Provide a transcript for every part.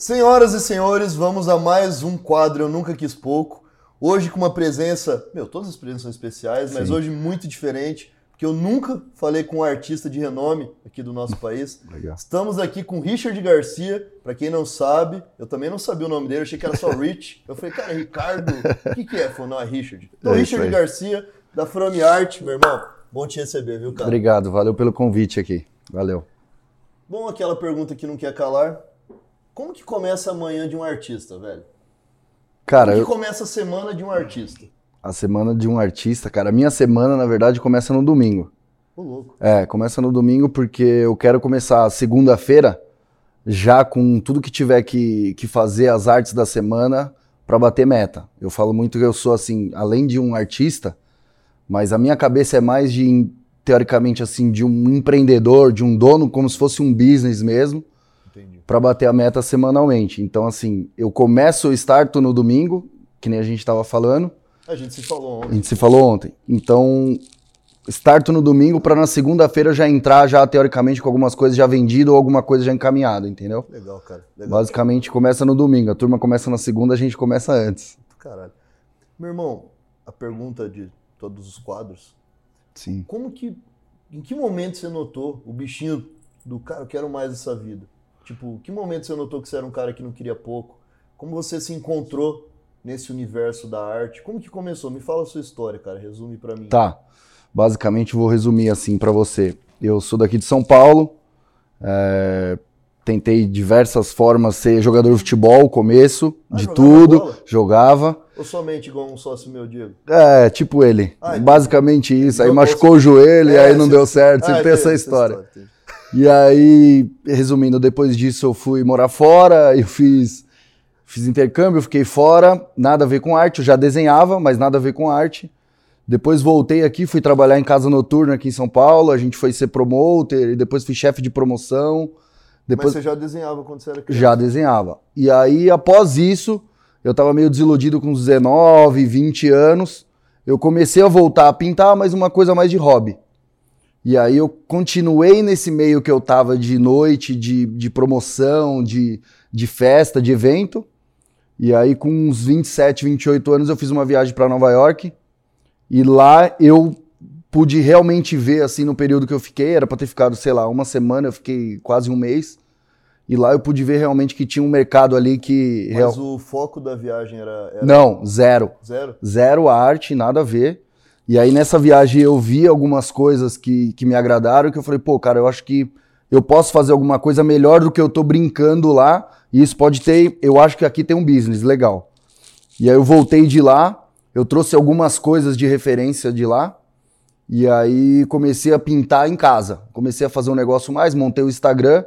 Senhoras e senhores, vamos a mais um quadro Eu Nunca Quis Pouco. Hoje com uma presença, meu, todas as presenças são especiais, mas Sim. hoje muito diferente, porque eu nunca falei com um artista de renome aqui do nosso país. Legal. Estamos aqui com Richard Garcia, pra quem não sabe, eu também não sabia o nome dele, achei que era só Rich. Eu falei, cara, Ricardo, o que, que é? Falou, não, é Richard. Então, É Richard aí. Garcia, da From Art, meu irmão, bom te receber, viu, cara? Obrigado, valeu pelo convite aqui. Valeu. Bom, aquela pergunta que não quer calar. Como que começa a manhã de um artista, velho? Cara, Como eu- que começa a semana de um artista? a semana de um artista, cara, a minha semana, na verdade, começa no domingo. Ô, louco. É, começa no domingo porque eu quero começar segunda-feira já com tudo que tiver que, que fazer, as artes da semana, pra bater meta. Eu falo muito que eu sou, assim, além de um artista, mas a minha cabeça é mais de, teoricamente, assim, de um empreendedor, de um dono, como se fosse um business mesmo. Para bater a meta semanalmente. Então, assim, eu começo o starto no domingo, que nem a gente estava falando, A gente se falou a ontem. gente se falou ontem. Então, starto no domingo para na segunda-feira já entrar já teoricamente com algumas coisas já vendido ou alguma coisa já encaminhada, entendeu? Legal, cara. Legal. Basicamente começa no domingo, a turma começa na segunda, a gente começa antes. Caralho. Meu irmão, a pergunta de todos os quadros. Sim. Como que. Em que momento você notou o bichinho do cara, eu quero mais essa vida? Tipo, que momento você notou que você era um cara que não queria pouco? Como você se encontrou nesse universo da arte? Como que começou? Me fala a sua história, cara. Resume pra mim. Tá. Basicamente vou resumir assim para você. Eu sou daqui de São Paulo. é, Tentei diversas formas ser jogador de futebol, começo Ah, de tudo, bola? jogava. Ou somente igual um sócio meu, Diego? É, tipo ele. Ah, Basicamente isso. Aí machucou o joelho e É, aí não deu certo. Ah, Sempre tem entendi essa história. E aí, resumindo, depois disso eu fui morar fora, eu fiz, fiz intercâmbio, fiquei fora, nada a ver com arte, eu já desenhava, mas nada a ver com arte. Depois voltei aqui, fui trabalhar em casa noturna aqui em São Paulo, a gente foi ser promoter, e depois fui chefe de promoção. Depois Mas você já desenhava quando você era criança? já desenhava. E aí, após isso, eu tava meio desiludido com uns 19, 20 anos. Eu comecei a voltar a pintar, mas uma coisa mais de hobby. E aí eu continuei nesse meio que eu tava de noite, de, de promoção, de, de festa, de evento. E aí, com uns 27, 28 anos, eu fiz uma viagem para Nova York. E lá eu pude realmente ver, assim, no período que eu fiquei, era para ter ficado, sei lá, uma semana, eu fiquei quase um mês. E lá eu pude ver realmente que tinha um mercado ali que. Mas real- o foco da viagem era, era Não, zero. zero? Zero arte, nada a ver. E aí nessa viagem eu vi algumas coisas que, que me agradaram, que eu falei, pô, cara, eu acho que eu posso fazer alguma coisa melhor do que eu tô brincando lá. E isso pode ter. Eu acho que aqui tem um business legal. E aí eu voltei de lá, eu trouxe algumas coisas de referência de lá. E aí comecei a pintar em casa. Comecei a fazer um negócio mais, montei o Instagram.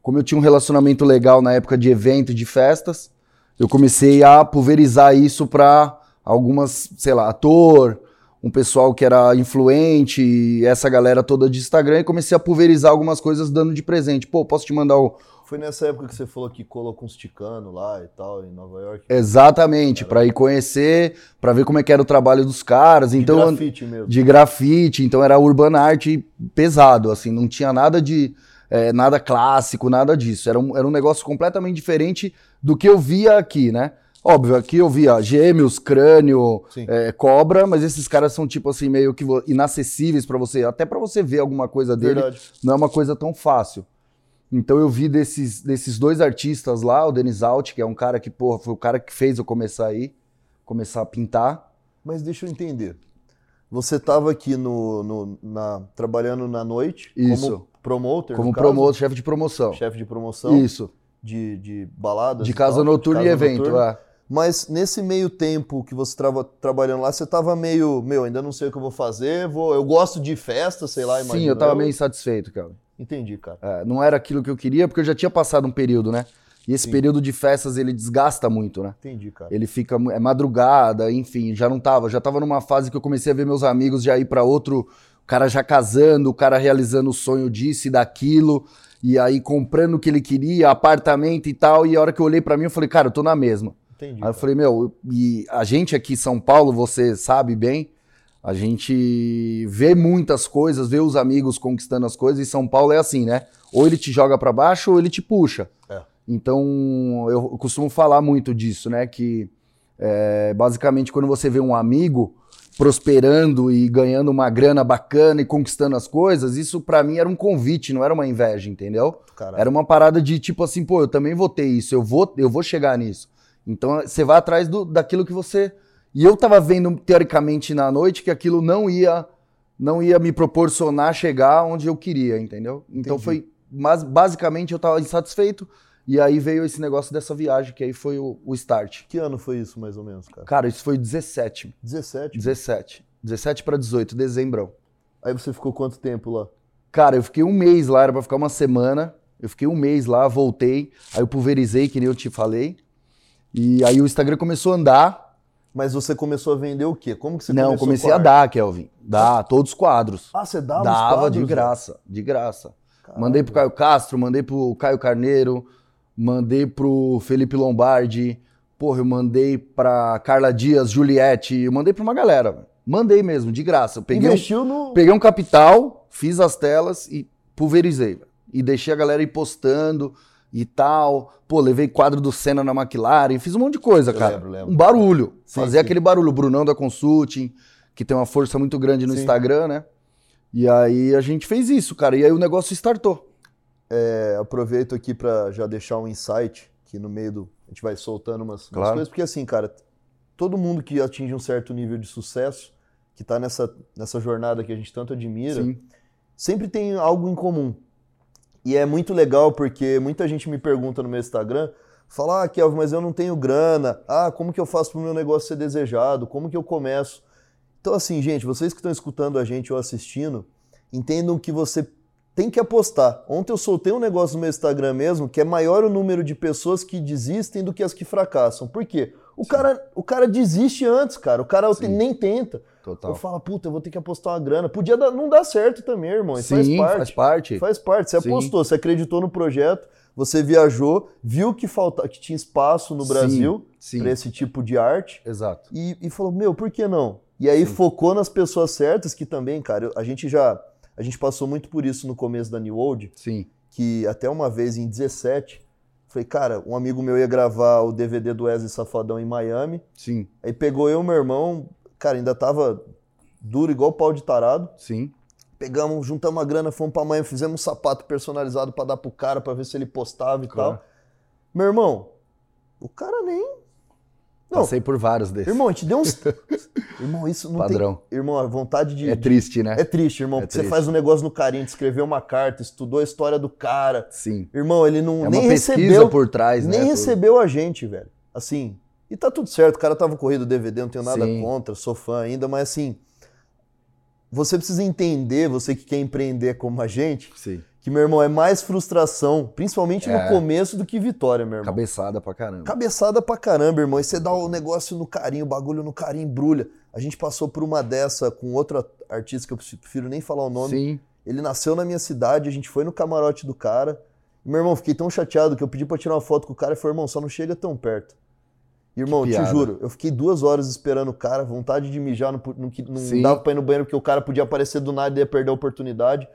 Como eu tinha um relacionamento legal na época de evento de festas, eu comecei a pulverizar isso para algumas, sei lá, ator, um pessoal que era influente, essa galera toda de Instagram, e comecei a pulverizar algumas coisas dando de presente. Pô, posso te mandar o. Foi nessa época que você falou que colou com os ticanos lá e tal, em Nova York. Exatamente, para ir conhecer, para ver como é que era o trabalho dos caras. De Então, grafite mesmo. de grafite, então era urban art pesado, assim, não tinha nada de eh, nada clássico, nada disso. Era um, era um negócio completamente diferente do que eu via aqui, né? Óbvio, aqui eu via gêmeos, crânio, eh, cobra, mas esses caras são tipo assim meio que inacessíveis pra você, até pra você ver alguma coisa dele, Verdade. não é uma coisa tão fácil. Então eu vi desses, desses dois artistas lá, o Denis Alt, que é um cara que, porra, foi o cara que fez eu começar aí, começar a pintar. Mas deixa eu entender. Você estava aqui no, no- na, trabalhando na noite Isso. como promoter, Como promotor, chefe de promoção. chefe de promoção Isso. de, de baladas. De e casa tal, noturna e casa evento, noturna. é. Mas nesse meio tempo que você estava trabalhando lá, você estava meio, meu, ainda não sei o que eu vou fazer, vou, eu gosto de festa, sei lá, imagina. Sim, eu tava meio insatisfeito, cara. Entendi, cara. É, não era aquilo que eu queria, porque eu já tinha passado um período, né? E esse Sim. período de festas, ele desgasta muito, né? Entendi, cara. Ele fica, é madrugada, enfim, já não tava. Já tava numa fase que eu comecei a ver meus amigos já ir pra outro, o cara já casando, o cara realizando o sonho disso e daquilo, e aí comprando o que ele queria, apartamento e tal, e a hora que eu olhei pra mim, eu falei, cara, eu tô na mesma. Entendi. Aí eu falei, meu, e a gente aqui em São Paulo, você sabe bem, a gente vê muitas coisas, vê os amigos conquistando as coisas, e São Paulo é assim, né? Ou ele te joga pra baixo ou ele te puxa. É. Então, eu costumo falar muito disso, né? Que é, basicamente quando você vê um amigo prosperando e ganhando uma grana bacana e conquistando as coisas, isso para mim era um convite, não era uma inveja, entendeu? Caralho. Era uma parada de tipo assim, pô, eu também vou ter isso, eu vou, eu vou chegar nisso. Então você vai atrás do, daquilo que você. E eu tava vendo teoricamente na noite que aquilo não ia não ia me proporcionar chegar onde eu queria, entendeu? Então Entendi. foi, mas basicamente eu tava insatisfeito e aí veio esse negócio dessa viagem que aí foi o, o start. Que ano foi isso, mais ou menos, cara? Cara, isso foi 17, 17? 17, 17 para 18, dezembro. Aí você ficou quanto tempo lá? Cara, eu fiquei um mês lá, era pra ficar uma semana. Eu fiquei um mês lá, voltei. Aí eu pulverizei, que nem eu te falei. E aí o Instagram começou a andar. Mas você começou a vender o quê? Como que você Não, comecei com a dar, Kelvin. Dar todos os quadros. Ah, você dava os Dava quadros, de graça, de graça. Caralho. Mandei pro Caio Castro, mandei pro Caio Carneiro, mandei pro Felipe Lombardi. Porra, eu mandei pra Carla Dias, Juliette, eu mandei pra uma galera. velho. Mandei mesmo, de graça. Eu peguei um, Investiu no... peguei um capital, fiz as telas e pulverizei. velho. E deixei a galera ir postando e tal. Pô, levei quadro do Senna na McLaren, fiz um monte de coisa, Eu cara. lembro, lembro. Um barulho. Sim, Fazer sim. aquele barulho. O Brunão da Consulting, que tem uma força muito grande no Sim. Instagram, né? E aí a gente fez isso, cara. E aí o negócio startou. É, aproveito aqui pra já deixar um insight, que no meio do... A gente vai soltando umas, umas Claro. coisas, porque assim, cara, todo mundo que atinge um certo nível de sucesso, que tá nessa, nessa jornada que a gente tanto admira, sempre tem algo em comum. E é muito legal porque muita gente me pergunta no meu Instagram, fala, ah, Kelvin, mas eu não tenho grana. Ah, como que eu faço pro meu negócio ser desejado? Como que eu começo? Então, assim, gente, vocês que estão escutando a gente ou assistindo, entendam que você tem que apostar. Ontem eu soltei um negócio no meu Instagram mesmo, que é maior o número de pessoas que desistem do que as que fracassam. Por quê? O, cara, o cara desiste antes, cara. O cara Sim. nem tenta. Total. Eu falo, puta, eu vou ter que apostar uma grana. Podia dar- não dar certo também, irmão. Isso Sim, faz parte. faz parte. Faz parte. Você Sim. apostou, você acreditou no projeto, você viajou, viu que, falta, que tinha espaço no Brasil para esse tipo de arte Exato. e, e falou, meu, por que não? E aí focou nas pessoas certas, que também, cara, a gente já. A gente passou muito por isso no começo da New Old, Sim. que até uma vez em 17, falei, cara, um amigo meu ia gravar o DVD do Wesley Safadão em Miami. Sim. Aí pegou eu e meu irmão, cara, ainda tava duro igual pau de tarado. Sim. Pegamos, juntamos uma grana, fomos pra Miami, fizemos um sapato personalizado pra dar pro cara, pra ver se ele postava e Claro. tal. Meu irmão, o cara nem. Não, Passei por vários desses. irmão, a gente deu uns. irmão, isso não Padrão. tem. Irmão, a vontade de. É triste, né? É triste, irmão, É porque você triste. faz um negócio no carinho, de escrever uma carta, estudou a história do cara. Sim. Irmão, ele não É nem recebeu. por trás, né? nem Tudo. recebeu a gente, velho. Assim. E tá tudo certo, o cara tava corrido DVD, não tenho nada Sim. contra, sou fã ainda, mas assim. Você precisa entender, você que quer empreender como a gente, Sim. Que, meu irmão, é mais frustração, principalmente É. no começo, do que vitória, meu irmão. Cabeçada pra caramba. Cabeçada pra caramba, irmão. E você dá o negócio no carinho, o bagulho no carinho, embrulha. A gente passou por uma dessa com outro artista que eu prefiro nem falar o nome. Sim. Ele nasceu na minha cidade, a gente foi no camarote do cara. E, meu irmão, fiquei tão chateado que eu pedi pra tirar uma foto com o cara e falei, irmão, só não chega tão perto. Irmão, te juro, eu fiquei duas horas esperando o cara, vontade de mijar, não, não, que- não dava pra ir no banheiro porque o cara podia aparecer do nada e ia perder a oportunidade.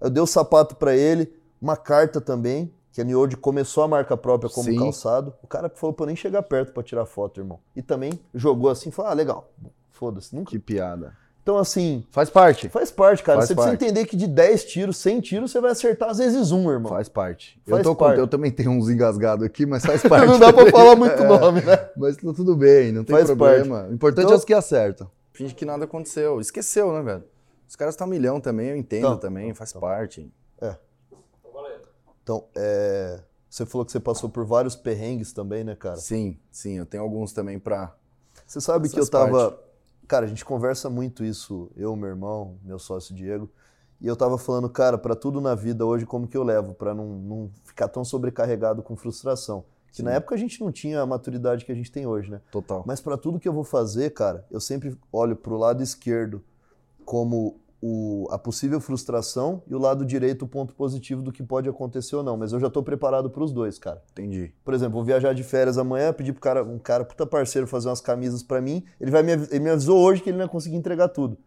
Eu dei o sapato pra ele, uma carta também, que a New Old começou a marca própria como Sim. calçado. O cara falou pra eu nem chegar perto pra tirar foto, irmão. E também jogou assim, falou, ah, legal, foda-se, nunca. Que piada. Então, assim, Faz parte. Faz parte, cara. Faz você parte. precisa entender que de 10 tiros, 100 tiros, você vai acertar às vezes um, irmão. Faz parte. Faz eu, tô com- parte. eu também tenho uns engasgados aqui, mas faz parte. não dá pra falar muito É, nome, né? Mas tá tudo bem, não tem Faz problema. O importante Então- é os que acertam. Finge que nada aconteceu. Esqueceu, né, velho? Os caras estão milhão também, eu entendo Então, também, faz parte. Então, é, você falou que você passou por vários perrengues também, né, cara? Sim, sim, eu tenho alguns também pra. Você sabe que eu Faz parte. tava. Cara, a gente conversa muito isso, eu, meu irmão, meu sócio Diego. E eu tava falando, cara, pra tudo na vida hoje, como que eu levo? Pra não, não ficar tão sobrecarregado com frustração. Que na Sim. época a gente não tinha a maturidade que a gente tem hoje, né? Total. Mas para tudo que eu vou fazer, cara, eu sempre olho pro lado esquerdo como o, a possível frustração e o lado direito o ponto positivo do que pode acontecer ou não. Mas eu já tô preparado pros dois, cara. Entendi. Por exemplo, vou viajar de férias amanhã, pedir pro cara, um cara puta parceiro fazer umas camisas para mim. Ele vai me, ele me avisou hoje que ele não ia conseguir entregar tudo.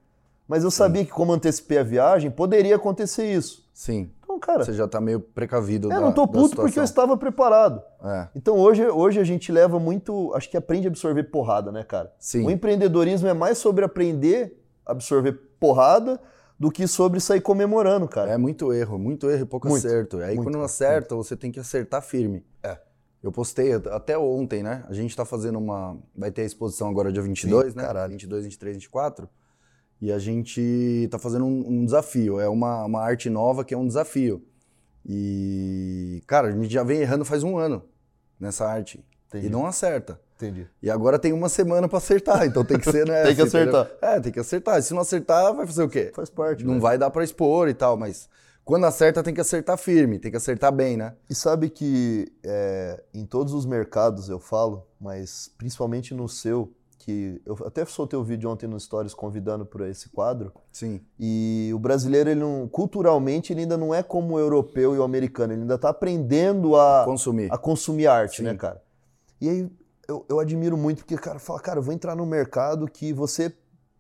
Mas eu sabia que como antecipei a viagem, poderia acontecer isso. Sim. Então, cara. Você já tá meio precavido. É, da, não tô da puto porque eu estava preparado. É, Então hoje, hoje a gente leva muito. Acho que aprende a absorver porrada, né, cara? sim. O empreendedorismo é mais sobre aprender absorver porrada do que sobre sair comemorando, cara. É muito erro, muito erro e pouco Muito, acerto. Aí muito, quando não acerta, você tem que acertar firme. É. Eu postei at- até ontem, né? A gente tá fazendo uma. Vai ter a exposição agora dia 22, Sim, né? caralho. 22, 23, 24. E a gente tá fazendo um, um desafio. É uma, uma arte nova que é um desafio. E, cara, a gente já vem errando faz um ano nessa arte. Entendi. E não acerta. Entendi. E agora tem uma semana pra acertar, então tem que ser, né? Tem que entendeu? acertar. É, tem que acertar. E se não acertar, vai fazer o quê? Faz parte. Não né? vai dar pra expor e tal, mas quando acerta tem que acertar firme, tem que acertar bem, né? E sabe que é, em todos os mercados eu falo, mas principalmente no seu, que eu até soltei o vídeo ontem no Stories convidando para esse quadro, Sim. e o brasileiro, ele não, culturalmente, ele ainda não é como o europeu e o americano, ele ainda está aprendendo a, Consumir. a consumir arte, Sim. né, cara? E aí eu, eu admiro muito, porque, cara, fala, cara, eu vou entrar num mercado que você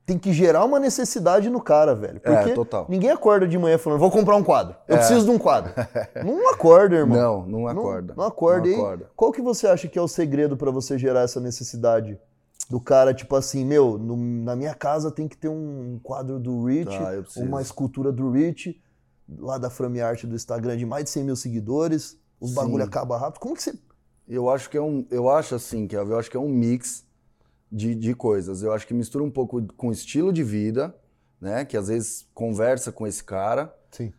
tem que gerar uma necessidade no cara, velho. Porque É, total. ninguém acorda de manhã falando, vou comprar um quadro. Eu preciso de um quadro. não acorda, irmão. Não, não acorda. Não, acorda. Não E aí, acorda. qual que você acha que é o segredo pra você gerar essa necessidade? Do cara, tipo assim, meu, no- na minha casa tem que ter um quadro do Rich, preciso. uma escultura do Rich, lá da Frame Art do Instagram de mais de 100 mil seguidores, os Sim. bagulho acaba rápido. Como que você. Eu acho que é um. Eu acho assim, Kelvin, eu acho que é um mix de, de coisas. Eu acho que mistura um pouco com estilo de vida, né? Que às vezes conversa com esse cara. Sim.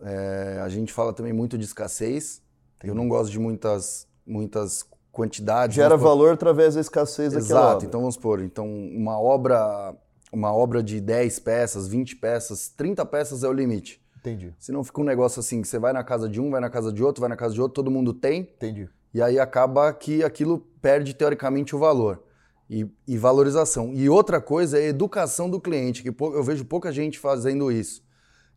É, a gente fala também muito de escassez. Eu não gosto de muitas, muitas quantidades. Gera valor através da escassez daquela Exato, então vamos supor, então uma obra, uma obra de 10 peças, 20 peças, 30 peças é o limite. Entendi, Se não fica um negócio assim, que você vai na casa de um, vai na casa de outro, vai na casa de outro, todo mundo tem, entendi. E aí acaba que aquilo perde teoricamente o valor e, e valorização. E outra coisa é a educação do cliente, que eu vejo pouca gente fazendo isso.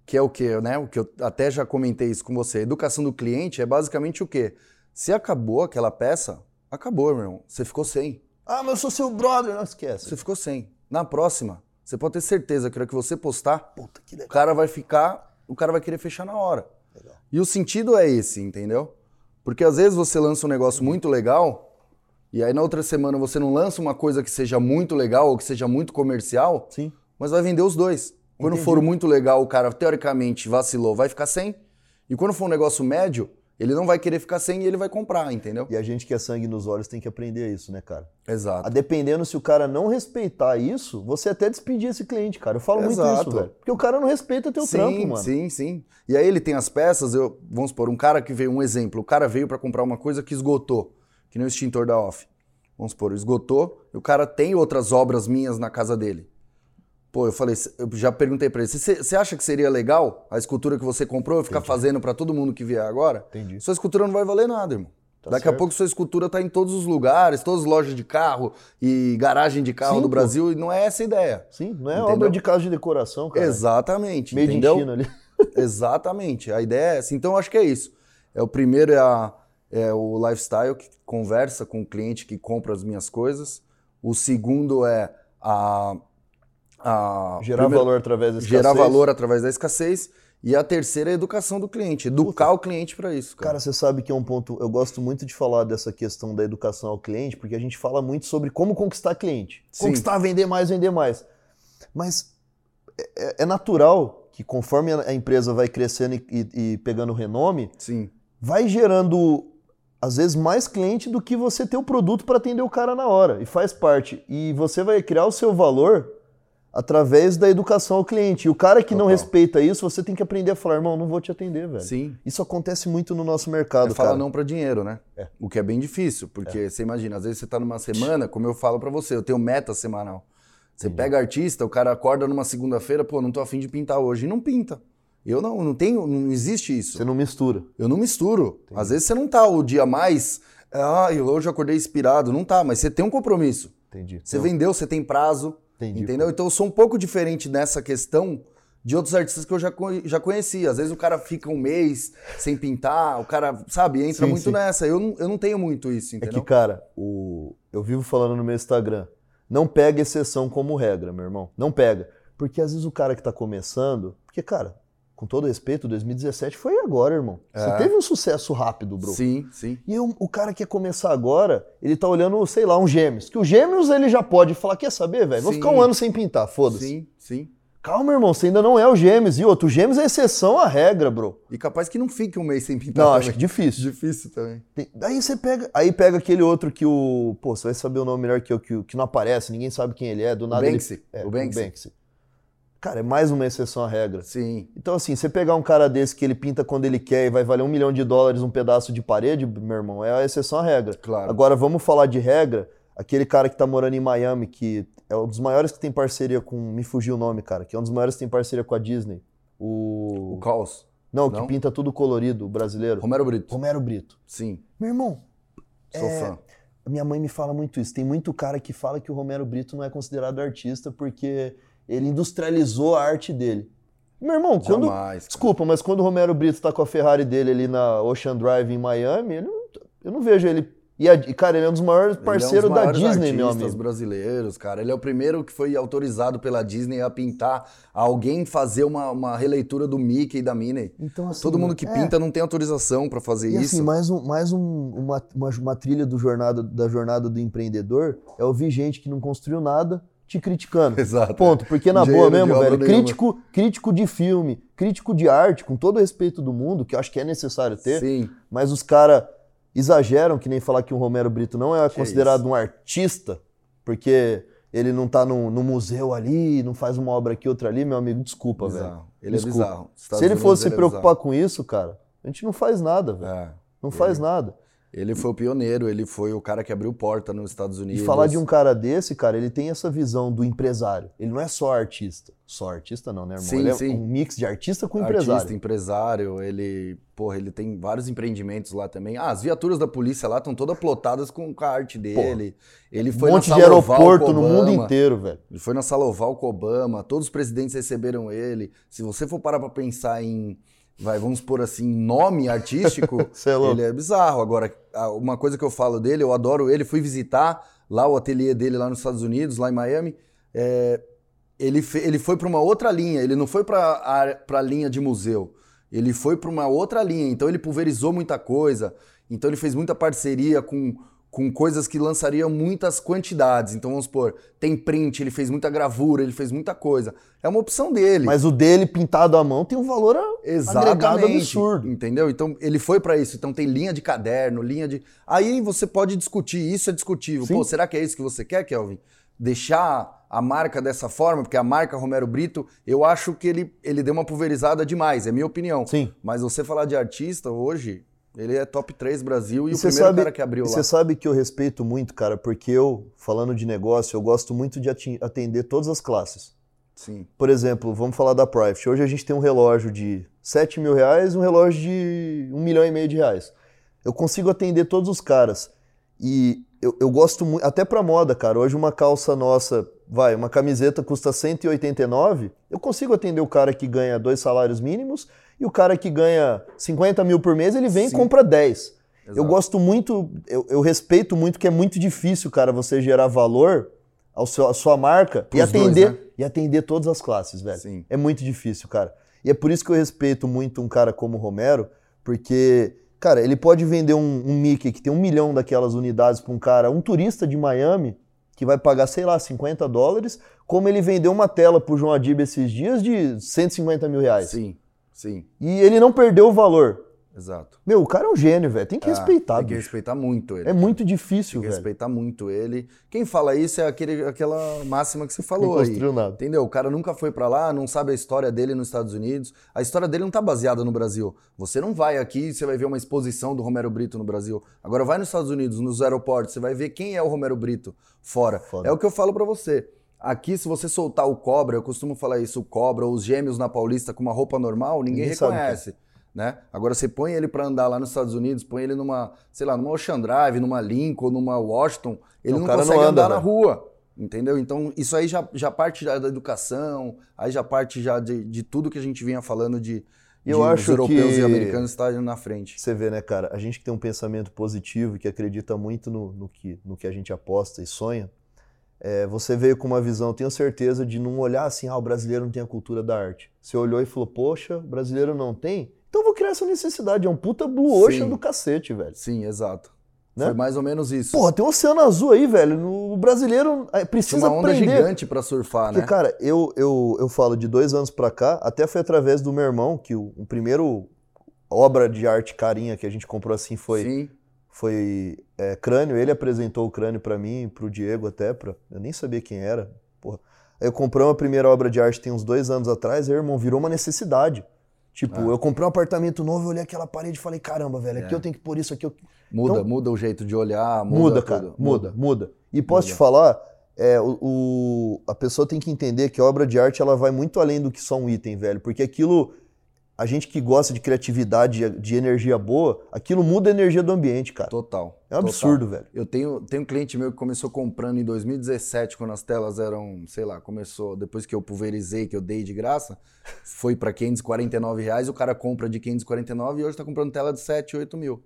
Que é o que, né? O que eu até já comentei isso com você. A educação do cliente é basicamente o quê? Se acabou aquela peça, acabou, meu irmão. Você ficou sem. Ah, mas eu sou seu brother. Não esquece. Você ficou sem. Na próxima, você pode ter certeza que na hora que você postar, Puta, que o cara vai ficar, o cara vai querer fechar na hora. Legal. E o sentido é esse, entendeu? Porque às vezes você lança um negócio muito legal e aí na outra semana você não lança uma coisa que seja muito legal ou que seja muito comercial, Sim. mas vai vender os dois. Quando Entendi. for muito legal, o cara teoricamente vacilou, vai ficar sem. E quando for um negócio médio, ele não vai querer ficar sem e ele vai comprar, entendeu? E a gente que é sangue nos olhos tem que aprender isso, né, cara? A Exato. dependendo se o cara não respeitar isso, você até despedir esse cliente, cara. Eu falo muito Exato. isso, velho. Porque o cara não respeita teu sim, trampo, mano. Sim, sim. E aí ele tem as peças, eu, vamos supor, um cara que veio, um exemplo, o cara veio para comprar uma coisa que esgotou, que nem o extintor da off. Vamos supor, esgotou, e o cara tem outras obras minhas na casa dele. Pô, eu falei, eu já perguntei pra ele, você acha que seria legal a escultura que você comprou eu ficar fazendo para todo mundo que vier agora? Entendi. Sua escultura não vai valer nada, irmão. Tá Daqui a certo. pouco sua escultura tá em todos os lugares, todas as lojas de carro e garagem de carro Sim, do pô. Brasil, e não é essa a ideia. Sim, não é Entendeu? obra de casa de decoração, cara. Exatamente, Made entendeu? in China ali. Exatamente. A ideia é essa. Então, eu acho que é isso. É o primeiro é, a- é o lifestyle que conversa com o cliente que compra as minhas coisas. O segundo é a, a Gerar primeiro- valor através da escassez. gerar valor através da escassez. E a terceira é a educação do cliente, educar o cliente para isso, cara. Cara, você sabe que é um ponto. Eu gosto muito de falar dessa questão da educação ao cliente, porque a gente fala muito sobre como conquistar cliente. Sim. Conquistar, vender mais, vender mais. Mas é, é natural que conforme a a empresa vai crescendo e, e- e pegando renome, Sim, vai gerando às vezes mais cliente do que você ter o produto para atender o cara na hora. E faz parte. E você vai criar o seu valor através da educação ao cliente. E o cara que não Total. respeita isso, você tem que aprender a falar, irmão, não vou te atender, velho. sim. Isso acontece muito no nosso mercado, É falar cara. não para dinheiro, né? É. O que é bem difícil, porque você imagina, às vezes você tá numa semana, como eu falo para você, eu tenho meta semanal. Você pega artista, o cara acorda numa segunda-feira, pô, não tô afim de pintar hoje, e não pinta. Eu não, não tenho, não existe isso. Você não mistura. Eu não misturo. Às vezes você não tá o dia mais, ah, hoje eu acordei inspirado, não tá, mas você tem um compromisso. Entendi. Você Não, vendeu, você tem prazo, Entendi. entendeu? Então eu sou um pouco diferente nessa questão de outros artistas que eu já, já conheci. Às vezes o cara fica um mês sem pintar, o cara, sabe, entra Sim, muito sim. nessa. Eu não, eu não tenho muito isso, É entendeu? que, cara, o... eu vivo falando no meu Instagram, não pega exceção como regra, meu irmão. Não pega. Porque às vezes o cara que tá começando, porque, cara, com todo respeito, 2017 foi agora, irmão. Você É. teve um sucesso rápido, bro. Sim, sim. E o, o cara que quer começar agora, ele tá olhando, sei lá, um gêmeos. Que o gêmeos ele já pode falar, quer saber, velho? Vou Sim. ficar um ano sem pintar, foda-se. Sim, sim. Calma, irmão, você ainda não é o gêmeos. E outro, o gêmeos é exceção à regra, bro. E capaz que não fique um mês sem pintar Não, também. acho que difícil. Difícil também. Tem- Aí você pega, aí pega aquele outro que o, pô, você vai saber o nome melhor que eu, que, o- que não aparece, ninguém sabe quem ele é, do nada Banksy. ele é, O Banksy. Cara, é mais uma exceção à regra. Sim. Então assim, você pegar um cara desse que ele pinta quando ele quer e vai valer um milhão de dólares um pedaço de parede, meu irmão, é a exceção à regra. Claro. Agora vamos falar de regra. Aquele cara que tá morando em Miami, que é um dos maiores que tem parceria com, me fugiu o nome, cara, que é um dos maiores que tem parceria com a Disney. O, O Caos. não, que não? pinta tudo colorido, o brasileiro. Romero Brito. Romero Brito. Sim. Meu irmão, Sou É, fã. Minha mãe me fala muito isso. Tem muito cara que fala que o Romero Brito não é considerado artista porque ele industrializou a arte dele. Meu irmão, quando. Jamais. cara. Desculpa, mas quando o Romero Brito tá com a Ferrari dele ali na Ocean Drive em Miami, ele eu não vejo ele. E, a- e, cara, ele é um dos maiores Ele é um parceiros dos da Disney, meu amigo. brasileiros, cara. Ele é o primeiro que foi autorizado pela Disney a pintar, a alguém fazer uma, uma releitura do Mickey e da Minnie. Então, assim, Todo mundo que é. pinta não tem autorização pra fazer E isso. assim, mais, um, mais um- uma, uma, uma trilha do jornada, da jornada do empreendedor é ouvir gente que não construiu nada te criticando. Exato. Ponto. Porque na boa mesmo, velho, nenhuma. crítico, crítico de filme, crítico de arte, com todo o respeito do mundo, que eu acho que é necessário ter, Sim. mas os caras exageram, que nem falar que um Romero Brito não é Que considerado isso. um artista, porque ele não tá no, no museu ali, não faz uma obra aqui, outra ali, meu amigo, desculpa, velho. Bizarro. Ele Desculpa. é bizarro. Estados Se ele Unidos, fosse se é preocupar com isso, cara, a gente não faz nada, velho. É. Não faz nada. Ele foi o pioneiro, ele foi o cara que abriu porta nos Estados E Unidos. falar de um cara desse, cara, ele tem essa visão do empresário. Ele não é só artista. Só artista não, né, irmão? Sim, ele é sim. um mix de artista com empresário. Artista, empresário, ele, porra, ele tem vários empreendimentos lá também. Ah, as viaturas da polícia lá estão todas plotadas com a arte dele. Ele Um foi monte na de aeroporto no mundo inteiro, velho. Ele foi na sala oval com Obama, todos os presidentes receberam ele. Se você for parar pra pensar em, vai, vamos pôr assim, nome artístico, é ele é bizarro. Agora, uma coisa que eu falo dele, eu adoro ele, fui visitar lá o ateliê dele lá nos Estados Unidos, lá em Miami. É, ele, ele foi pra uma outra linha, ele não foi pra a linha de museu. Ele foi pra uma outra linha, então ele pulverizou muita coisa. Então ele fez muita parceria com, com coisas que lançariam muitas quantidades. Então vamos supor, tem print, ele fez muita gravura, ele fez muita coisa. É uma opção dele. Mas o dele pintado à mão tem um valor agregado Exatamente. absurdo. Entendeu? Então ele foi pra isso. Então tem linha de caderno, linha de. Aí você pode discutir, isso é discutível. Sim. Pô, será que é isso que você quer, Kelvin? Deixar a marca dessa forma, porque a marca Romero Brito, eu acho que ele, ele deu uma pulverizada demais, é minha opinião. Sim. Mas você falar de artista hoje, ele é top 3 Brasil e, E o primeiro sabe, cara que abriu lá. você sabe que eu respeito muito, cara, porque eu, falando de negócio, eu gosto muito de atender todas as classes. Sim. Por exemplo, vamos falar da Private. Hoje a gente tem um relógio de 7 mil reais e um relógio de 1 milhão e meio de reais. Eu consigo atender todos os caras. E eu, eu gosto muito, até pra moda, cara. Hoje uma calça nossa, vai, uma camiseta custa 189, eu consigo atender o cara que ganha dois salários mínimos e o cara que ganha 50 mil por mês, ele vem Sim. e compra 10. Eu Exato. gosto muito, eu, eu respeito muito que é muito difícil, cara, você gerar valor ao seu, à sua marca e Pros dois, atender, né? e atender todas as classes, velho. Sim. É muito difícil, cara. E é por isso que eu respeito muito um cara como o Romero, porque, cara, ele pode vender um, um Mickey que tem um milhão daquelas unidades para um cara, um turista de Miami, que vai pagar, sei lá, 50 dólares, como ele vendeu uma tela pro João Adib esses dias de 150 mil reais. Sim, sim, E ele não perdeu o valor. exato. Meu, o cara é um gênio, velho. Tem que Ah, respeitar, Tem que bicho. respeitar muito ele. É muito Tem difícil, que velho. respeitar muito ele. Quem fala isso é aquele, aquela máxima que você Não falou aí. construiu nada. Entendeu? O cara nunca foi pra lá, não sabe a história dele nos Estados Unidos. A história dele não tá baseada no Brasil. Você não vai aqui e você vai ver uma exposição do Romero Brito no Brasil. Agora vai nos Estados Unidos, nos aeroportos, você vai ver quem é o Romero Brito fora. Foda. É o que eu falo pra você. Aqui, se você soltar o cobra, eu costumo falar isso, o cobra ou os gêmeos na Paulista com uma roupa normal, ninguém, Ninguém sabe reconhece. Né? Agora você põe ele pra andar lá nos Estados Unidos, põe ele numa, sei lá, numa Ocean Drive, numa Lincoln, numa Washington, ele Não, não, cara não consegue anda, andar na velho. rua. Entendeu? Então, isso aí já, já parte já da educação, aí já parte já de, de tudo que a gente vinha falando de, Eu de acho os europeus que- e americanos estarem na frente. Você vê, né, cara? A gente que tem um pensamento positivo, que acredita muito no, no que, no que a gente aposta e sonha, é, você veio com uma visão, tenho certeza, de não olhar assim, ah, o brasileiro não tem a cultura da arte. Você olhou e falou, poxa, o brasileiro não tem? Então eu vou criar essa necessidade. É um puta blue ocean Sim. do cacete, velho. Sim, exato. Né? Foi mais ou menos isso. Porra, tem um oceano azul aí, velho. O brasileiro é, precisa uma onda aprender. gigante pra surfar, Porque, né? cara, eu, eu, eu falo de dois anos pra cá, até foi através do meu irmão, que o, o primeiro obra de arte carinha que a gente comprou assim foi, Sim. Foi é, Crânio. Ele apresentou o Crânio pra mim, pro Diego até, pra, eu nem sabia quem era. Porra. Aí eu comprei uma primeira obra de arte tem uns dois anos atrás, aí, irmão, virou uma necessidade. Tipo, Ah. eu comprei um apartamento novo, eu olhei aquela parede e falei, caramba, velho, aqui É. eu tenho que pôr isso, aqui eu Muda, Então- muda o jeito de olhar, muda, Muda, tudo. cara. Muda, muda. E posso Muda. te falar, é, o, o- a pessoa tem que entender que a obra de arte ela vai muito além do que só um item, velho. Porque aquilo, a gente que gosta de criatividade, de energia boa, aquilo muda a energia do ambiente, cara. Total. É um total. absurdo, velho. Eu tenho, tenho um cliente meu que começou comprando em 2017, quando as telas eram, sei lá, começou, depois que eu pulverizei, que eu dei de graça, foi para 549 reais, o cara compra de 549 e hoje tá comprando tela de 7, 8 mil.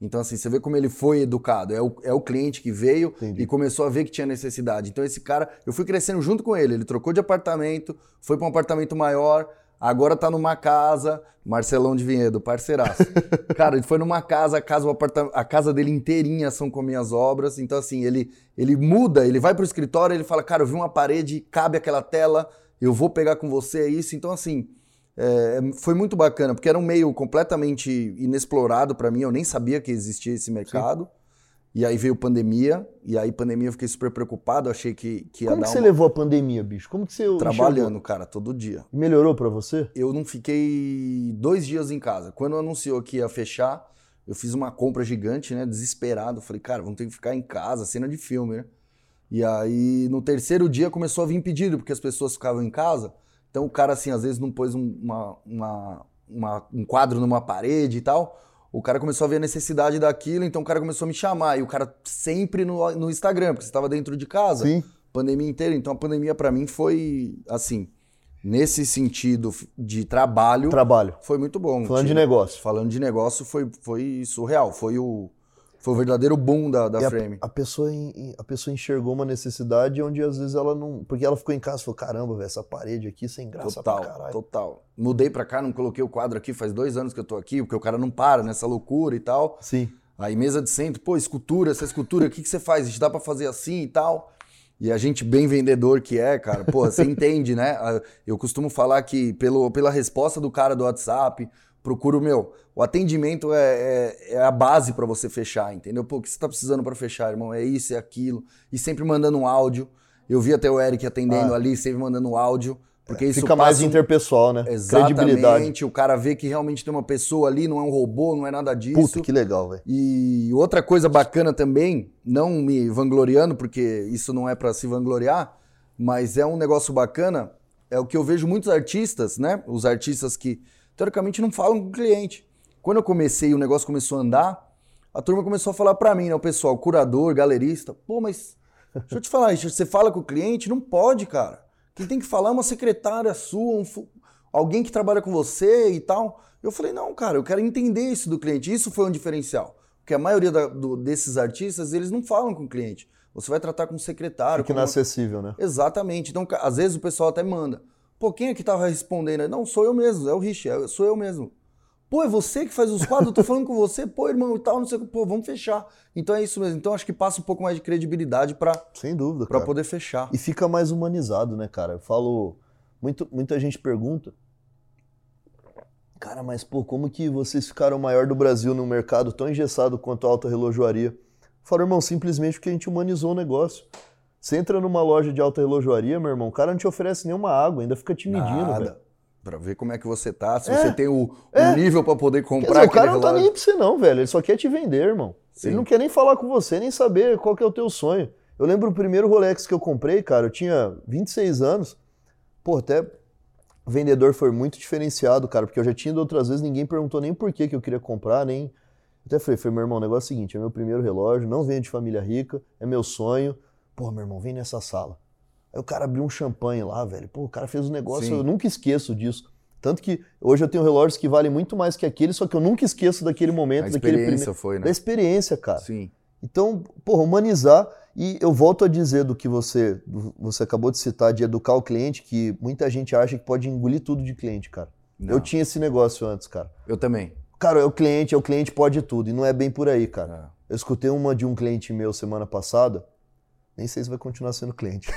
Então, assim, você vê como ele foi educado. É o, é o cliente que veio Entendi. e começou a ver que tinha necessidade. Então, esse cara, eu fui crescendo junto com ele. Ele trocou de apartamento, foi para um apartamento maior, agora tá numa casa. Marcelão de Vinhedo, parceiraço. cara, ele foi numa casa, a casa, a casa dele inteirinha são com minhas obras. Então, assim, ele, ele muda, ele vai pro escritório, ele fala, cara, eu vi uma parede, cabe aquela tela, eu vou pegar com você, é isso. Então, assim, é, foi muito bacana, porque era um meio completamente inexplorado para mim, eu nem sabia que existia esse mercado. E aí veio pandemia, e aí pandemia eu fiquei super preocupado, achei que, que ia Como dar que você uma... levou a pandemia, bicho? Como que você Trabalhando, enxergou? cara, todo dia. Melhorou pra você? Eu não fiquei dois dias em casa. Quando anunciou que ia fechar, eu fiz uma compra gigante, né? Desesperado. Falei, cara, vamos ter que ficar em casa, cena de filme, né? E aí, no terceiro dia, começou a vir pedido, porque as pessoas ficavam em casa. Então, o cara, assim, às vezes não pôs um, uma, uma- uma- um quadro numa parede e tal. O cara começou a ver a necessidade daquilo, então o cara começou a me chamar. E o cara sempre no, no Instagram, porque você estava dentro de casa Sim. pandemia inteira. Então a pandemia pra mim foi assim, nesse sentido de trabalho, Trabalho. foi muito bom. Falando de negócio. Falando de negócio foi, foi surreal, foi o foi o verdadeiro boom da, da E a, Frame. a pessoa, en- a pessoa enxergou uma necessidade onde às vezes ela não. Porque ela ficou em casa e falou: caramba, velho, essa parede aqui sem graça pra Total, caralho. total. Mudei pra cá, não coloquei o quadro aqui, faz dois anos que eu tô aqui, porque o cara não para nessa loucura e tal. Sim. Aí mesa de centro, pô, escultura, essa escultura, o que, que você faz? A gente dá pra fazer assim e tal. E a gente, bem vendedor que é, cara, pô, você entende, né? Eu costumo falar que pelo, pela resposta do cara do WhatsApp, procuro, meu, o atendimento é, é, é a base pra você fechar, entendeu? Pô, o que você tá precisando pra fechar, irmão? É isso, é aquilo. E sempre mandando um áudio. Eu vi até o Eric atendendo Ah. ali, sempre mandando um áudio. Porque isso Fica mais um- interpessoal, né? Exatamente, Credibilidade. o cara vê que realmente tem uma pessoa ali, não é um robô, não é nada disso. Puta, que legal, velho. E outra coisa bacana também, não me vangloriando, porque isso não é pra se vangloriar, mas é um negócio bacana, é o que eu vejo muitos artistas, né? Os artistas que teoricamente não falam com o cliente. Quando eu comecei e o negócio começou a andar, a turma começou a falar pra mim, né? O pessoal, curador, galerista, pô, mas deixa eu te falar, Richard, você fala com o cliente? Não pode, cara. Quem tem que falar é uma secretária sua, um fu- alguém que trabalha com você e tal. Eu falei, não, cara, eu quero entender isso do cliente. Isso foi um diferencial. Porque a maioria da- do- desses artistas, eles não falam com o cliente. Você vai tratar com um secretário. Fica com uma- inacessível, né? Exatamente. Então, às vezes o pessoal até manda. Pô, quem é que tava respondendo? Não, sou eu mesmo, é o Rich, é- sou eu mesmo. Pô, é você que faz os quadros, eu tô falando com você, pô, irmão, e tal, não sei o que, pô, vamos fechar. Então é isso mesmo. Então acho que passa um pouco mais de credibilidade pra Sem dúvida, pra cara. poder fechar. E fica mais humanizado, né, cara? Eu falo. Muito, muita gente pergunta. Cara, mas pô, como que vocês ficaram o maior do Brasil num mercado tão engessado quanto a alta relojoaria? Eu falo, irmão, simplesmente porque a gente humanizou o negócio. Você entra numa loja de alta relojoaria, meu irmão, o cara não te oferece nenhuma água, ainda fica te medindo, Nada. velho. Pra ver como é que você tá, se É, você tem o, o é. nível pra poder Quer comprar dizer, o cara não tá nem pra você não, velho. Ele só quer te vender, irmão. Sim. Ele não quer nem falar com você, nem saber qual que é o teu sonho. Eu lembro o primeiro Rolex que eu comprei, cara, eu tinha 26 anos. Pô, até o vendedor foi muito diferenciado, cara, porque eu já tinha ido outras vezes, ninguém perguntou nem por que que eu queria comprar, nem... Até falei, falei, meu irmão, o negócio é o seguinte, é meu primeiro relógio, não venho de família rica, é meu sonho. Pô, meu irmão, vem nessa sala. Aí o cara abriu um champanhe lá, velho. Pô, o cara fez um negócio, Sim. eu nunca esqueço disso. Tanto que hoje eu tenho relógios que valem muito mais que aquele, só que eu nunca esqueço daquele momento, A daquele experiência primeiro. foi, né? Da experiência, cara. Sim. Então, porra, humanizar. E eu volto a dizer do que você, você acabou de citar, de educar o cliente, que muita gente acha que pode engolir tudo de cliente, cara. Não. Eu tinha esse negócio antes, cara. Eu também. Cara, é o cliente, é o cliente pode tudo. E não é bem por aí, cara. É. Eu escutei uma de um cliente meu semana passada. Nem sei se vai continuar sendo cliente.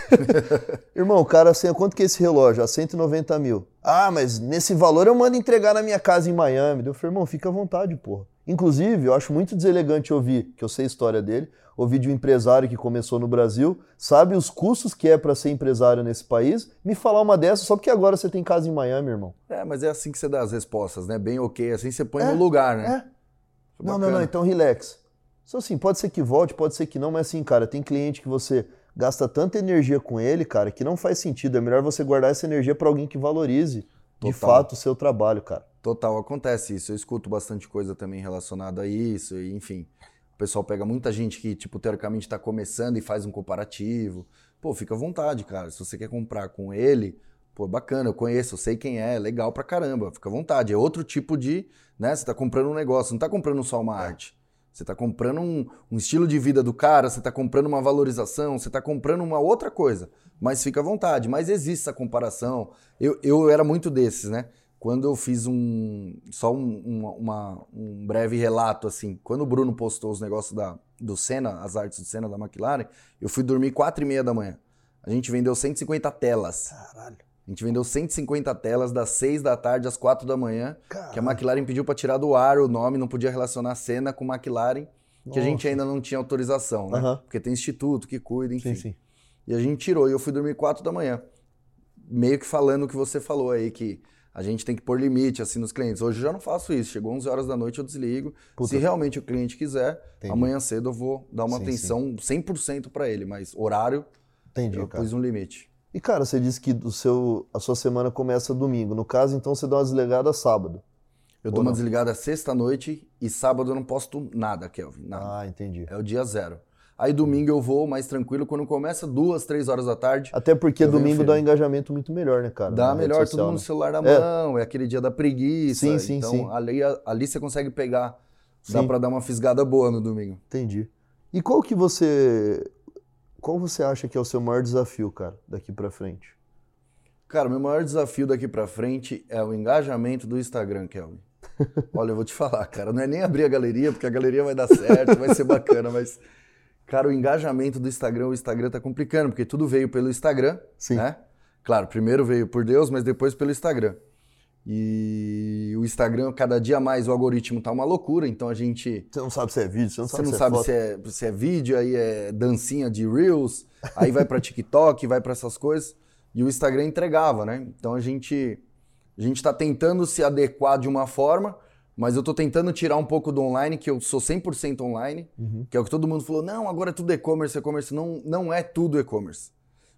Irmão, o cara assim, quanto que é esse relógio? A 190 mil. Ah, mas nesse valor eu mando entregar na minha casa em Miami. Eu falei, irmão, fica à vontade, porra. Inclusive, eu acho muito deselegante ouvir, que eu sei a história dele, ouvir de um empresário que começou no Brasil, sabe os custos que é para ser empresário nesse país, me falar uma dessa só porque agora você tem casa em Miami, irmão. É, mas é assim que você dá as respostas, né? Bem ok, assim você põe É, no lugar, né? É. Não, não, não, então relax. Então, assim, pode ser que volte, pode ser que não, mas assim, cara, tem cliente que você gasta tanta energia com ele, cara, que não faz sentido. É melhor você guardar essa energia para alguém que valorize, de Total. fato, o seu trabalho, cara. Total, acontece isso. Eu escuto bastante coisa também relacionada a isso, e enfim. O pessoal pega muita gente que, tipo, teoricamente tá começando e faz um comparativo. Pô, fica à vontade, cara. Se você quer comprar com ele, pô, bacana, eu conheço, eu sei quem é, legal pra caramba, fica à vontade. É outro tipo de, né? Você tá comprando um negócio, não tá comprando só uma arte. Você tá comprando um, um estilo de vida do cara, você tá comprando uma valorização, você tá comprando uma outra coisa. Mas fica à vontade. Mas existe essa comparação. Eu, eu era muito desses, né? Quando eu fiz um. Só um, uma- uma- um breve relato, assim. Quando o Bruno postou os negócios da, do Senna, as artes do Senna da McLaren, eu fui dormir 4 e meia da manhã. A gente vendeu 150 telas. Caralho. A gente vendeu 150 telas das 6 da tarde às 4 da manhã, que a. McLaren pediu para tirar do ar o nome, não podia relacionar a cena com McLaren, que a gente Nossa. ainda não tinha autorização, né? Aham. Porque tem instituto que cuida, enfim. Sim, sim. E a gente tirou, e eu fui dormir 4 da manhã. Meio que falando o que você falou aí, que a gente tem que pôr limite assim nos clientes. Hoje eu já não faço isso. Chegou 11 horas da noite, eu desligo. Puta. Se realmente o cliente quiser, Entendi. amanhã cedo eu vou dar uma Sim, atenção 100% para ele, mas horário Entendi, eu cara. pus um limite. E, cara, você disse que o seu, a sua semana começa domingo. No caso, então, você dá uma deslegada sábado. Eu Ou dou uma desligada sexta-noite e sábado eu não posto nada, Kelvin. Nada. Ah, entendi. É o dia zero. Aí domingo eu vou mais tranquilo. Quando começa duas, três horas da tarde, Até porque domingo dá um engajamento muito melhor, né, cara? dá melhor todo social, mundo no né? celular na É. mão. É aquele dia da preguiça. Sim, sim, então, sim. Ali, ali você consegue pegar. Dá Sim. pra dar uma fisgada boa no domingo. Entendi. E qual que você. Qual você acha que é o seu maior desafio, cara, daqui pra frente? Cara, meu maior desafio daqui pra frente é o engajamento do Instagram, Kelvin. Olha, eu vou te falar, cara, não é nem abrir a galeria, porque a galeria vai dar certo, vai ser bacana, mas, cara, o engajamento do Instagram, o Instagram tá complicando, porque tudo veio pelo Instagram, Sim. né? Claro, primeiro veio por Deus, mas depois pelo Instagram. E o Instagram, cada dia mais, o algoritmo tá uma loucura, então a gente Você não sabe se é vídeo, você não você sabe não se sabe é se, é, se é vídeo, aí é dancinha de Reels, aí vai pra TikTok, vai pra essas coisas. E o Instagram entregava, né? Então a gente a gente tá tentando se adequar de uma forma, mas eu tô tentando tirar um pouco do online, que eu sou 100% online, Uhum. que é o que todo mundo falou, não, agora é tudo e-commerce, e-commerce. Não, não é tudo e-commerce.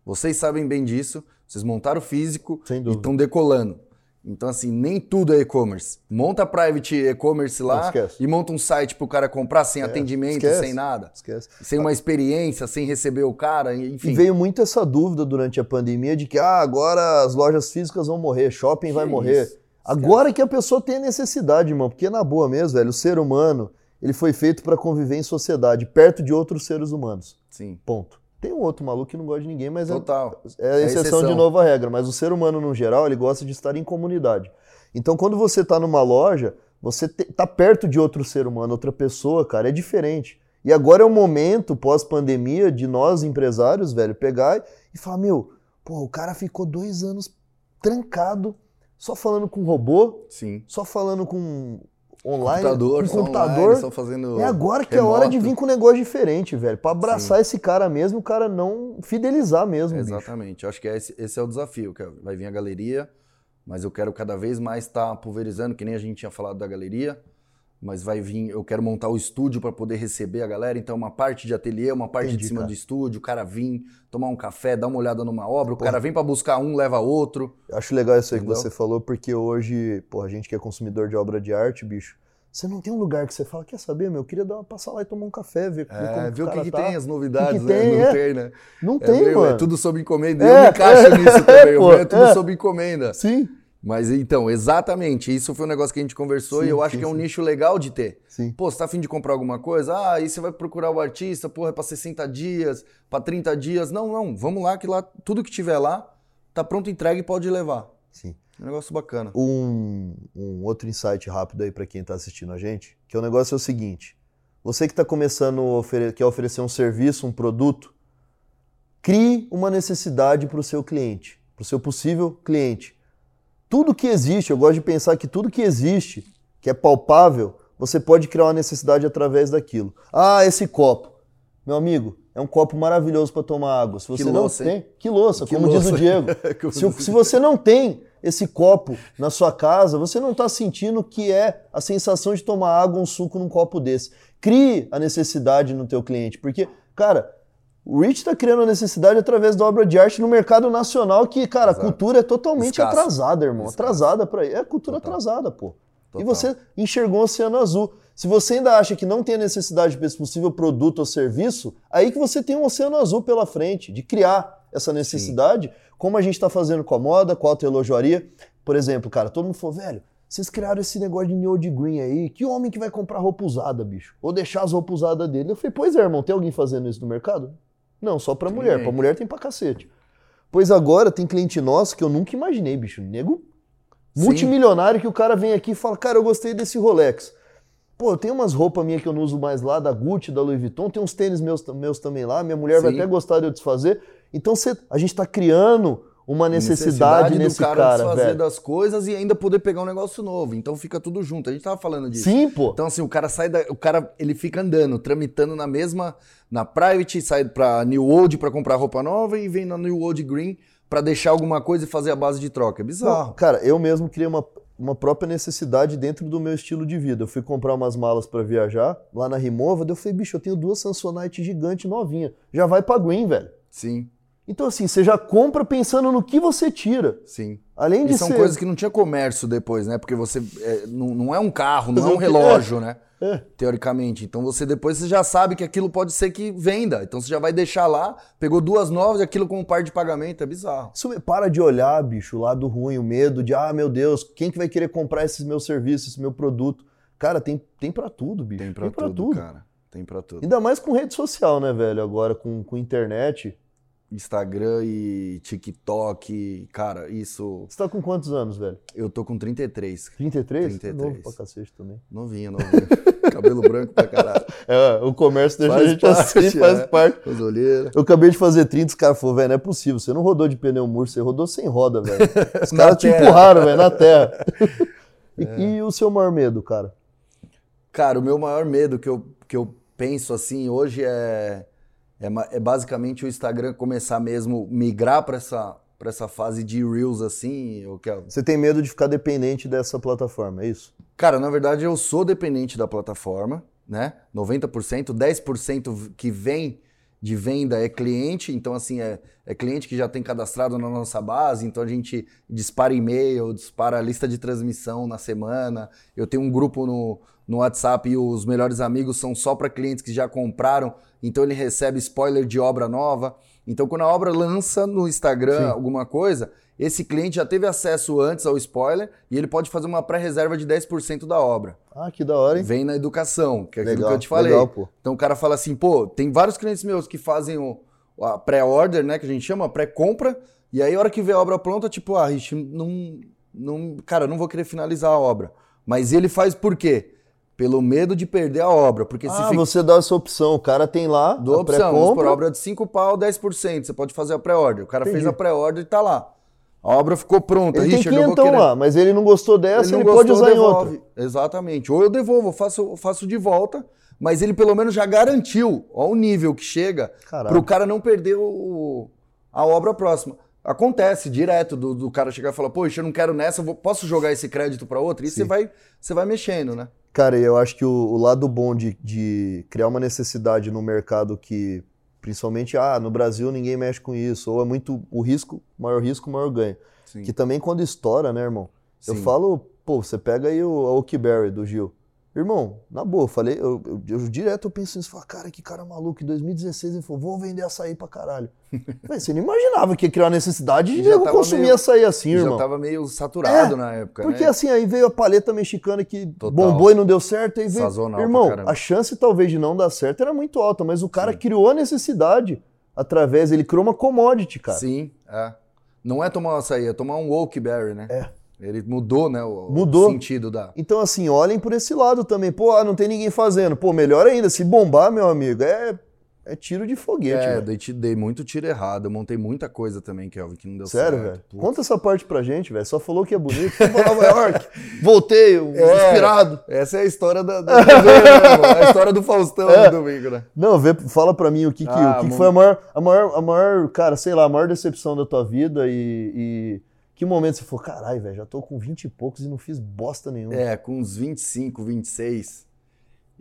Vocês sabem bem disso, vocês montaram o físico e estão decolando. Então, assim, nem tudo é e-commerce. Monta private e-commerce lá e monta um site pro cara comprar sem atendimento, esquece. sem nada. Esquece. Sem uma experiência, sem receber o cara, enfim. E veio muito essa dúvida durante a pandemia de que ah, agora as lojas físicas vão morrer, shopping vai Que morrer. isso? Agora que a pessoa tem a necessidade, irmão, porque na boa mesmo, velho, o ser humano, ele foi feito pra conviver em sociedade, perto de outros seres humanos. Sim, Ponto. Tem um outro maluco que não gosta de ninguém, mas é, total. é a É exceção, de exceção. nova regra. Mas o ser humano, no geral, ele gosta de estar em comunidade. Então, quando você tá numa loja, você te- tá perto de outro ser humano, outra pessoa, cara, é diferente. E agora é o momento, pós-pandemia, de nós, empresários, velho, pegar e falar, meu, pô, o cara ficou dois anos trancado, só falando com robô, Sim. só falando com online, computador, computador. online, fazendo É agora que é a hora de remoto. vir com um negócio diferente, velho. Pra abraçar esse cara mesmo, o cara não fidelizar mesmo, bicho. Exatamente. Acho que esse, esse é o desafio. Que vai vir a galeria, mas eu quero cada vez mais estar pulverizando, que nem a gente tinha falado da galeria. Mas vai vir, eu quero montar o estúdio para poder receber a galera. Então, uma parte de ateliê, uma parte Entendi, de cima cara. do estúdio, o cara vir, tomar um café, dar uma olhada numa obra, o cara vem para buscar um, leva outro. Eu Acho legal isso aí Entendeu? que você falou, porque hoje, pô, a gente que é consumidor de obra de arte, bicho, você não tem um lugar que você fala, quer saber, meu, eu queria dar uma, passar lá e tomar um café, ver, ver como É, que ver o que, que tá. tem, as novidades, O que né? tem, não é. tem, né? Não É tem, meio- mano. É tudo sob encomenda. É, eu me encaixo é, nisso também. é, pô, é tudo é. sob encomenda. Sim. Mas então, exatamente, isso foi um negócio que a gente conversou Sim, e eu acho sim, que é um sim. nicho legal de ter. Sim. Pô, você tá afim de comprar alguma coisa? Ah, aí você vai procurar o artista, porra, é pra 60 dias, pra 30 dias. Não, não, vamos lá que lá, tudo que tiver lá, tá pronto, entregue e pode levar. Sim. Um negócio bacana. Um, um outro insight rápido aí pra quem tá assistindo a gente, que o negócio é o seguinte: você que está começando a ofere quer oferecer um serviço, um produto, crie uma necessidade para o seu cliente, para o seu possível cliente. Tudo que existe, eu gosto de pensar que tudo que existe, que é palpável, você pode criar uma necessidade através daquilo. Ah, esse copo. Meu amigo, é um copo maravilhoso para tomar água. Se você Que não louça, hein? tem, que louça, Que como diz louça. o Diego. Se, diz- se você não tem esse copo na sua casa, você não está sentindo o que é a sensação de tomar água, um suco num copo desse. Crie a necessidade no teu cliente, porque, cara, o Rich está criando a necessidade através da obra de arte no mercado nacional que, cara, Exato. a cultura é totalmente atrasada, irmão. Escassa. Atrasada para É cultura Total. atrasada, pô. E Total. você enxergou o oceano azul. Se você ainda acha que não tem a necessidade para esse possível produto ou serviço, aí que você tem um oceano azul pela frente, de criar essa necessidade, como a gente está fazendo com a moda, com a autoelogiaria. Por exemplo, cara, todo mundo falou, velho, vocês criaram esse negócio de Neo de Green aí, que homem que vai comprar roupa usada, bicho? Ou deixar as roupas usadas dele? Eu falei, pois é, irmão, tem alguém fazendo isso no mercado? Não, só pra mulher. Ninguém. Pra mulher tem pra cacete. Pois agora tem cliente nosso que eu nunca imaginei, bicho. Nego Sim. multimilionário que o cara vem aqui e fala, cara, eu gostei desse Rolex. Pô, eu tenho umas roupas minhas que eu não uso mais lá, da Gucci, da Louis Vuitton, tem uns tênis meus, meus também lá, minha mulher vai Sim. até gostar de eu desfazer. Então cê- a gente tá criando uma necessidade, do nesse cara, cara, desfazer velho. das coisas e ainda poder pegar um negócio novo. Então fica tudo junto. A gente tava falando disso. Sim, pô. Então, assim, o cara sai da. O cara ele fica andando, tramitando na mesma. Na Private, sai pra New Old pra comprar roupa nova e vem na New Old Green pra deixar alguma coisa e fazer a base de troca. É Não, bizarro. cara, eu mesmo criei uma, uma própria necessidade dentro do meu estilo de vida. Eu fui comprar umas malas pra viajar lá na Remova, daí eu falei, bicho, eu tenho duas Samsonite gigante novinha. Já vai pra Green, velho. Sim, Então, assim, você já compra pensando no que você tira. sim. Além de E são ser. coisas que não tinha comércio depois, né? Porque você. é, não, não é um carro, não é um relógio, né? É. Teoricamente. Então você depois você já sabe que aquilo pode ser que venda. Então você já vai deixar lá, pegou duas novas e aquilo com um par de pagamento. É bizarro. Isso para de olhar, bicho, o lado ruim, o medo de, ah, meu Deus, quem que vai querer comprar esses meus serviços, esse meu produto? Cara, tem, tem para tudo, bicho. Tem pra, tudo, cara. Tem pra tudo. Ainda mais com rede social, né, velho? Agora com, com internet. Instagram e TikTok, cara, isso. Você tá com quantos anos, velho? Eu tô com 33. 33? 33. Novo pra cacete também. Novinho, novinho. Cabelo branco pra caralho. É, o comércio deixa Faz a gente parte, assim, faz é. parte. As olheiras. Eu acabei de fazer 30, os caras falaram, velho, não é possível. Você não rodou de pneu murcho, você rodou sem roda, velho. Os caras te empurraram, velho, na terra. E, e o seu maior medo, cara? Cara, o meu maior medo que eu, que eu penso assim hoje é, é, é basicamente o Instagram começar mesmo migrar pra essa, pra essa fase de Reels assim. Eu quero... Você tem medo de ficar dependente dessa plataforma, é isso? Cara, na verdade eu sou dependente da plataforma, né? 90%, 10% que vem de venda é cliente, então assim, é, é cliente que já tem cadastrado na nossa base, então a gente dispara e-mail, dispara lista de transmissão na semana. Eu tenho um grupo no, no WhatsApp e os melhores amigos são só para clientes que já compraram, então ele recebe spoiler de obra nova. Então quando a obra lança no Instagram Sim. alguma coisa, esse cliente já teve acesso antes ao spoiler e ele pode fazer uma pré-reserva de 10% da obra. Ah, que da hora, hein? Vem na educação, que é aquilo Legal, que eu te falei. legal, pô. Então o cara fala assim, pô, tem vários clientes meus que fazem o, a pré-order, né, que a gente chama, pré-compra, e aí a hora que vê a obra pronta, tipo, ah, Rich, não, não, cara, não vou querer finalizar a obra. Mas ele faz por quê? Pelo medo de perder a obra, porque se Ah, fica você dá essa opção. O cara tem lá do a opção, por obra de 5 pau, 10%, você pode fazer a pré-order. O cara fez Entendi. a pré-order e tá lá. A obra ficou pronta, Ele tem Richard, vou quinhentão lá, mas ele não gostou dessa, ele, pode gostou, usar em devolve. outra. Exatamente. Ou eu devolvo, eu faço, eu faço de volta, mas ele pelo menos já garantiu ó, o nível que chega para o cara não perder o, a obra próxima. Acontece direto do, do cara chegar e falar, poxa, eu não quero nessa, vou- posso jogar esse crédito para outra? E Sim. você vai, você vai mexendo, né? Cara, e eu acho que o, o lado bom de, de criar uma necessidade no mercado que, principalmente, ah, no Brasil ninguém mexe com isso, ou é muito o risco, maior risco, maior ganho. Sim. Que também quando estoura, né, irmão? Eu Sim. falo, pô, você pega aí o Oakberry do Gil. Irmão, na boa, eu falei, eu, eu, eu direto eu penso nisso, falo, cara, que cara maluco, em 2016 ele falou, vou vender açaí pra caralho. Falei, você não imaginava que ia criar necessidade de Já eu consumir meio- açaí assim, Já irmão. tava meio saturado É, na época, Porque né? assim, aí veio a paleta mexicana que Total. bombou e não deu certo. Aí veio... Sazonal Irmão, a chance talvez de não dar certo era muito alta, mas o cara Sim. criou a necessidade através, ele criou uma commodity, cara. Sim, é. Não é tomar um açaí, é tomar um Oakberry, né? É. Ele mudou, né, o, o Mudou. sentido da... Então, assim, olhem por esse lado também. Pô, ah, não tem ninguém fazendo. Pô, melhor ainda, se bombar, meu amigo, é, é tiro de foguete, É, velho. dei, dei muito tiro errado, eu montei muita coisa também, Kelvin, que não deu Sério, certo. velho? Putz. Conta essa parte pra gente, velho. Só falou que é bonito. Fui pra Nova York. Voltei, É. inspirado. Essa é a história da, da né, a história do Faustão É. no domingo, né? Não, vê, fala pra mim o que, que, Ah, o que que foi a maior, a, maior, a maior, cara, sei lá, a maior decepção da tua vida e, e que momento você falou, caralho, velho, já tô com 20 e poucos e não fiz bosta nenhuma. É, com uns 25, 26,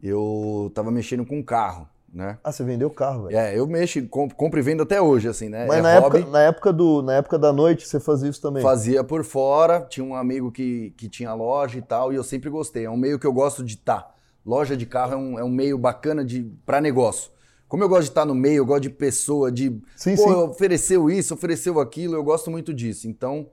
eu tava mexendo com um carro, né? Ah, você vendeu o carro, velho. É, eu mexo, comp- compro e vendo até hoje, assim, né? Mas é na, época, na, época do, na época da noite você fazia isso também. Fazia por fora, tinha um amigo que, que tinha loja e tal, e eu sempre gostei. É um meio que eu gosto de estar. Loja de carro é um, é um meio bacana de para negócio. Como eu gosto de estar no meio, eu gosto de pessoa, de Sim, pô, sim. ofereceu isso, ofereceu aquilo, eu gosto muito disso. Então,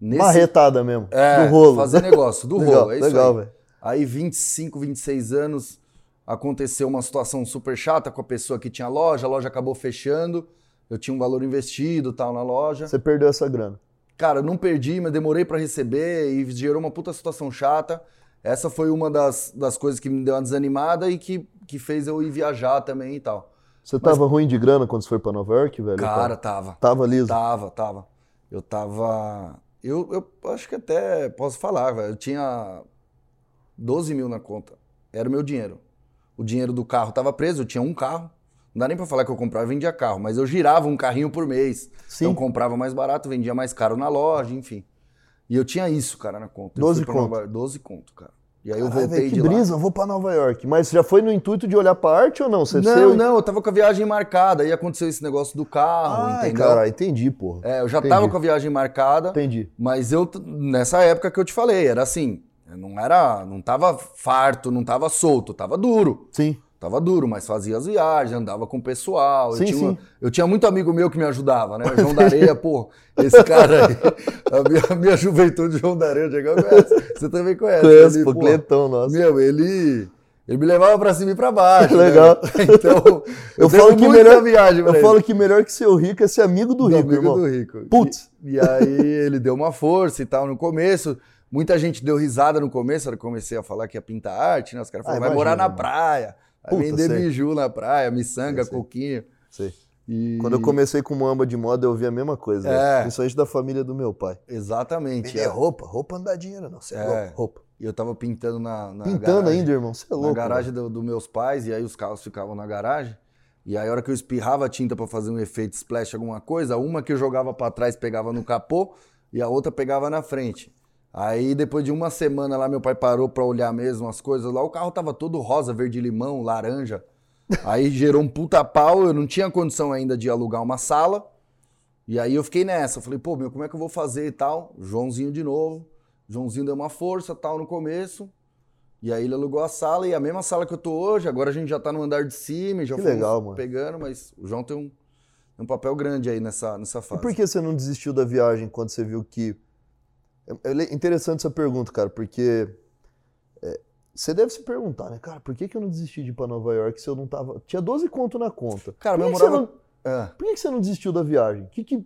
nesse Marretada mesmo, é, do rolo. fazer negócio, do legal, rolo, é isso legal, aí. velho. Aí 25, 26 anos, aconteceu uma situação super chata com a pessoa que tinha loja, a loja acabou fechando, eu tinha um valor investido tal na loja. Você perdeu essa grana. Cara, eu não perdi, mas demorei pra receber e gerou uma puta situação chata. Essa foi uma das, das coisas que me deu uma desanimada e que, que fez eu ir viajar também e tal. Você tava ruim de grana quando você foi pra Nova York, velho? Cara, tava. Tava liso. Tava, tava. Eu tava. Eu, eu acho que até posso falar, velho. Eu tinha 12 mil na conta. Era o meu dinheiro. O dinheiro do carro tava preso, eu tinha um carro. Não dá nem pra falar que eu comprava e vendia carro, mas eu girava um carrinho por mês. Sim. Então eu comprava mais barato, vendia mais caro na loja, enfim. E eu tinha isso, cara, na conta. Eu 12 fui pra conto. Nova- 12 conto, cara. E aí eu Caralho, voltei velho, que de lá. brisa, eu vou pra Nova York. Mas já foi no intuito de olhar pra arte ou não? Você Não, seu- não, eu tava com a viagem marcada. Aí aconteceu esse negócio do carro, Ai, entendeu? cara, entendi, porra. É, eu já Entendi. tava com a viagem marcada. Entendi. Mas eu, nessa época que eu te falei, era assim, não era, não tava farto, não tava solto, tava duro. Sim. Tava duro, mas fazia as viagens, andava com o pessoal. Sim, eu, tinha, sim. eu tinha muito amigo meu que me ajudava, né? João da Areia, pô, esse cara aí, a minha, a minha juventude, João da Areia, Diego, conhece. Você também conhece. Conheço, Ele, pô, Cletão, nossa. Meu, ele, ele me levava pra cima e pra baixo. Legal. né? Então, eu, Eu falo que melhor- viagem Eu ele. falo que melhor que ser o rico é ser amigo do Do rico, amigo irmão. do rico. Putz. E, e aí ele deu uma força e tal no começo. Muita gente deu risada no começo, eu comecei a falar que ia pintar arte, né? Os caras Ah, falaram, vai imagina, morar na mano. praia, Puta, vender sei. biju na praia, miçanga, Sei, coquinho. Sei. E... Quando eu comecei com Mamba de moda, eu ouvi a mesma coisa. É. velho. Principalmente da família do meu pai. Exatamente. É. roupa, roupa não dá dinheiro, não. Você é, É. louco, roupa. E eu tava pintando na, na Pintando garagem, ainda, irmão. Você é louco. na garagem dos do meus pais, e aí os carros ficavam na garagem. E aí, a hora que eu espirrava a tinta pra fazer um efeito splash, alguma coisa, uma que eu jogava pra trás pegava no capô e a outra pegava na frente. Aí, depois de uma semana lá, meu pai parou pra olhar mesmo as coisas lá. O carro tava todo rosa, verde-limão, laranja. Aí gerou um puta pau, eu não tinha condição ainda de alugar uma sala. E aí eu fiquei nessa. Eu falei, pô, meu, como é que eu vou fazer e tal? Joãozinho de novo. Joãozinho deu uma força tal no começo. E aí ele alugou a sala e a mesma sala que eu tô hoje, agora a gente já tá no andar de cima e já Que legal, mano. pegando, mas o João tem um, um papel grande aí nessa, nessa E fase. por que você não desistiu da viagem quando você viu que. É é interessante essa pergunta, cara, porque. é, você deve se perguntar, né, cara, por que, que eu não desisti de ir pra Nova York se eu não tava. Tinha 12 conto na conta. Cara, por que, que você morava- não, É, por que, que você não desistiu da viagem? Que que...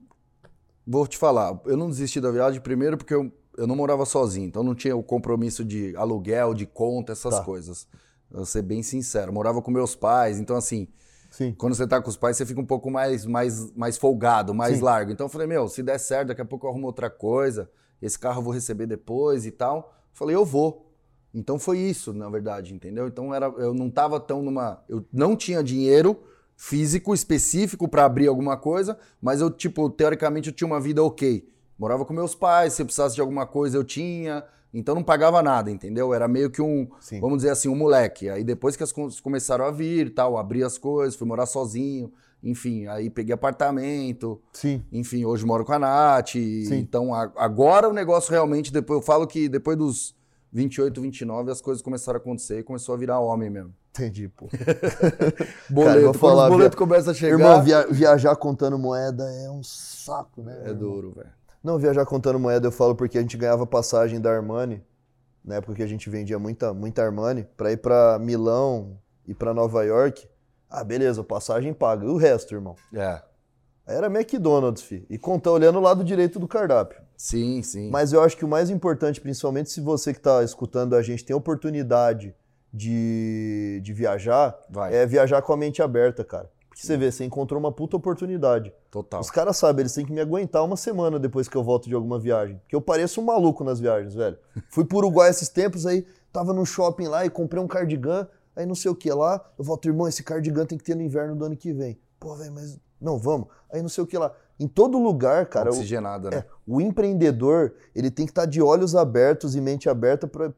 vou te falar, eu não desisti da viagem primeiro porque eu, eu não morava sozinho, então não tinha o compromisso de aluguel, de conta, essas Tá. coisas. Vou ser bem sincero, eu morava com meus pais, então assim, Sim. quando você tá com os pais, você fica um pouco mais, mais, mais folgado, mais Sim. largo. Então eu falei, meu, se der certo, daqui a pouco eu arrumo outra coisa, esse carro eu vou receber depois e tal. Falei, eu vou. Então foi isso, na verdade, entendeu? Então era, eu não tava tão numa. Eu não tinha dinheiro físico específico para abrir alguma coisa, mas eu, tipo, teoricamente eu tinha uma vida ok. Morava com meus pais, se eu precisasse de alguma coisa eu tinha. Então não pagava nada, entendeu? Era meio que um, Sim. vamos dizer assim, um moleque. Aí depois que as coisas começaram a vir, tal, abri as coisas, fui morar sozinho, enfim, aí peguei apartamento, Sim. enfim, hoje moro com a Nath. Então a- agora o negócio realmente, depois eu falo que depois dos 28, 29, as coisas começaram a acontecer e começou a virar homem mesmo. Entendi, pô. boleto, Cara, vou falar, os boletos via- começam a chegar, Irmão, via- viajar contando moeda é um saco, né? é duro, velho. Não, viajar contando moeda eu falo porque a gente ganhava passagem da Armani, na época que a gente vendia muita, muita Armani, pra ir pra Milão e pra Nova York. Ah, beleza, passagem paga. E o resto, irmão? É, Aí era McDonald's, fi. E conta olhando o lado direito do cardápio. sim, sim. Mas eu acho que o mais importante, principalmente se você que tá escutando a gente tem a oportunidade de, de viajar, Vai, é viajar com a mente aberta, cara. Porque você vê, você encontrou uma puta oportunidade. total. Os caras sabem, eles têm que me aguentar uma semana depois que eu volto de alguma viagem. Porque eu pareço um maluco nas viagens, velho. Fui pro Uruguai esses tempos aí, tava no shopping lá e comprei um cardigan, aí não sei o que lá. Eu volto, irmão, esse cardigan tem que ter no inverno do ano que vem. Pô, velho, mas não, vamos. Aí não sei o que lá. Em todo lugar, cara, o, Oxigenada, né? é, o empreendedor, ele tem que estar de olhos abertos e mente aberta pra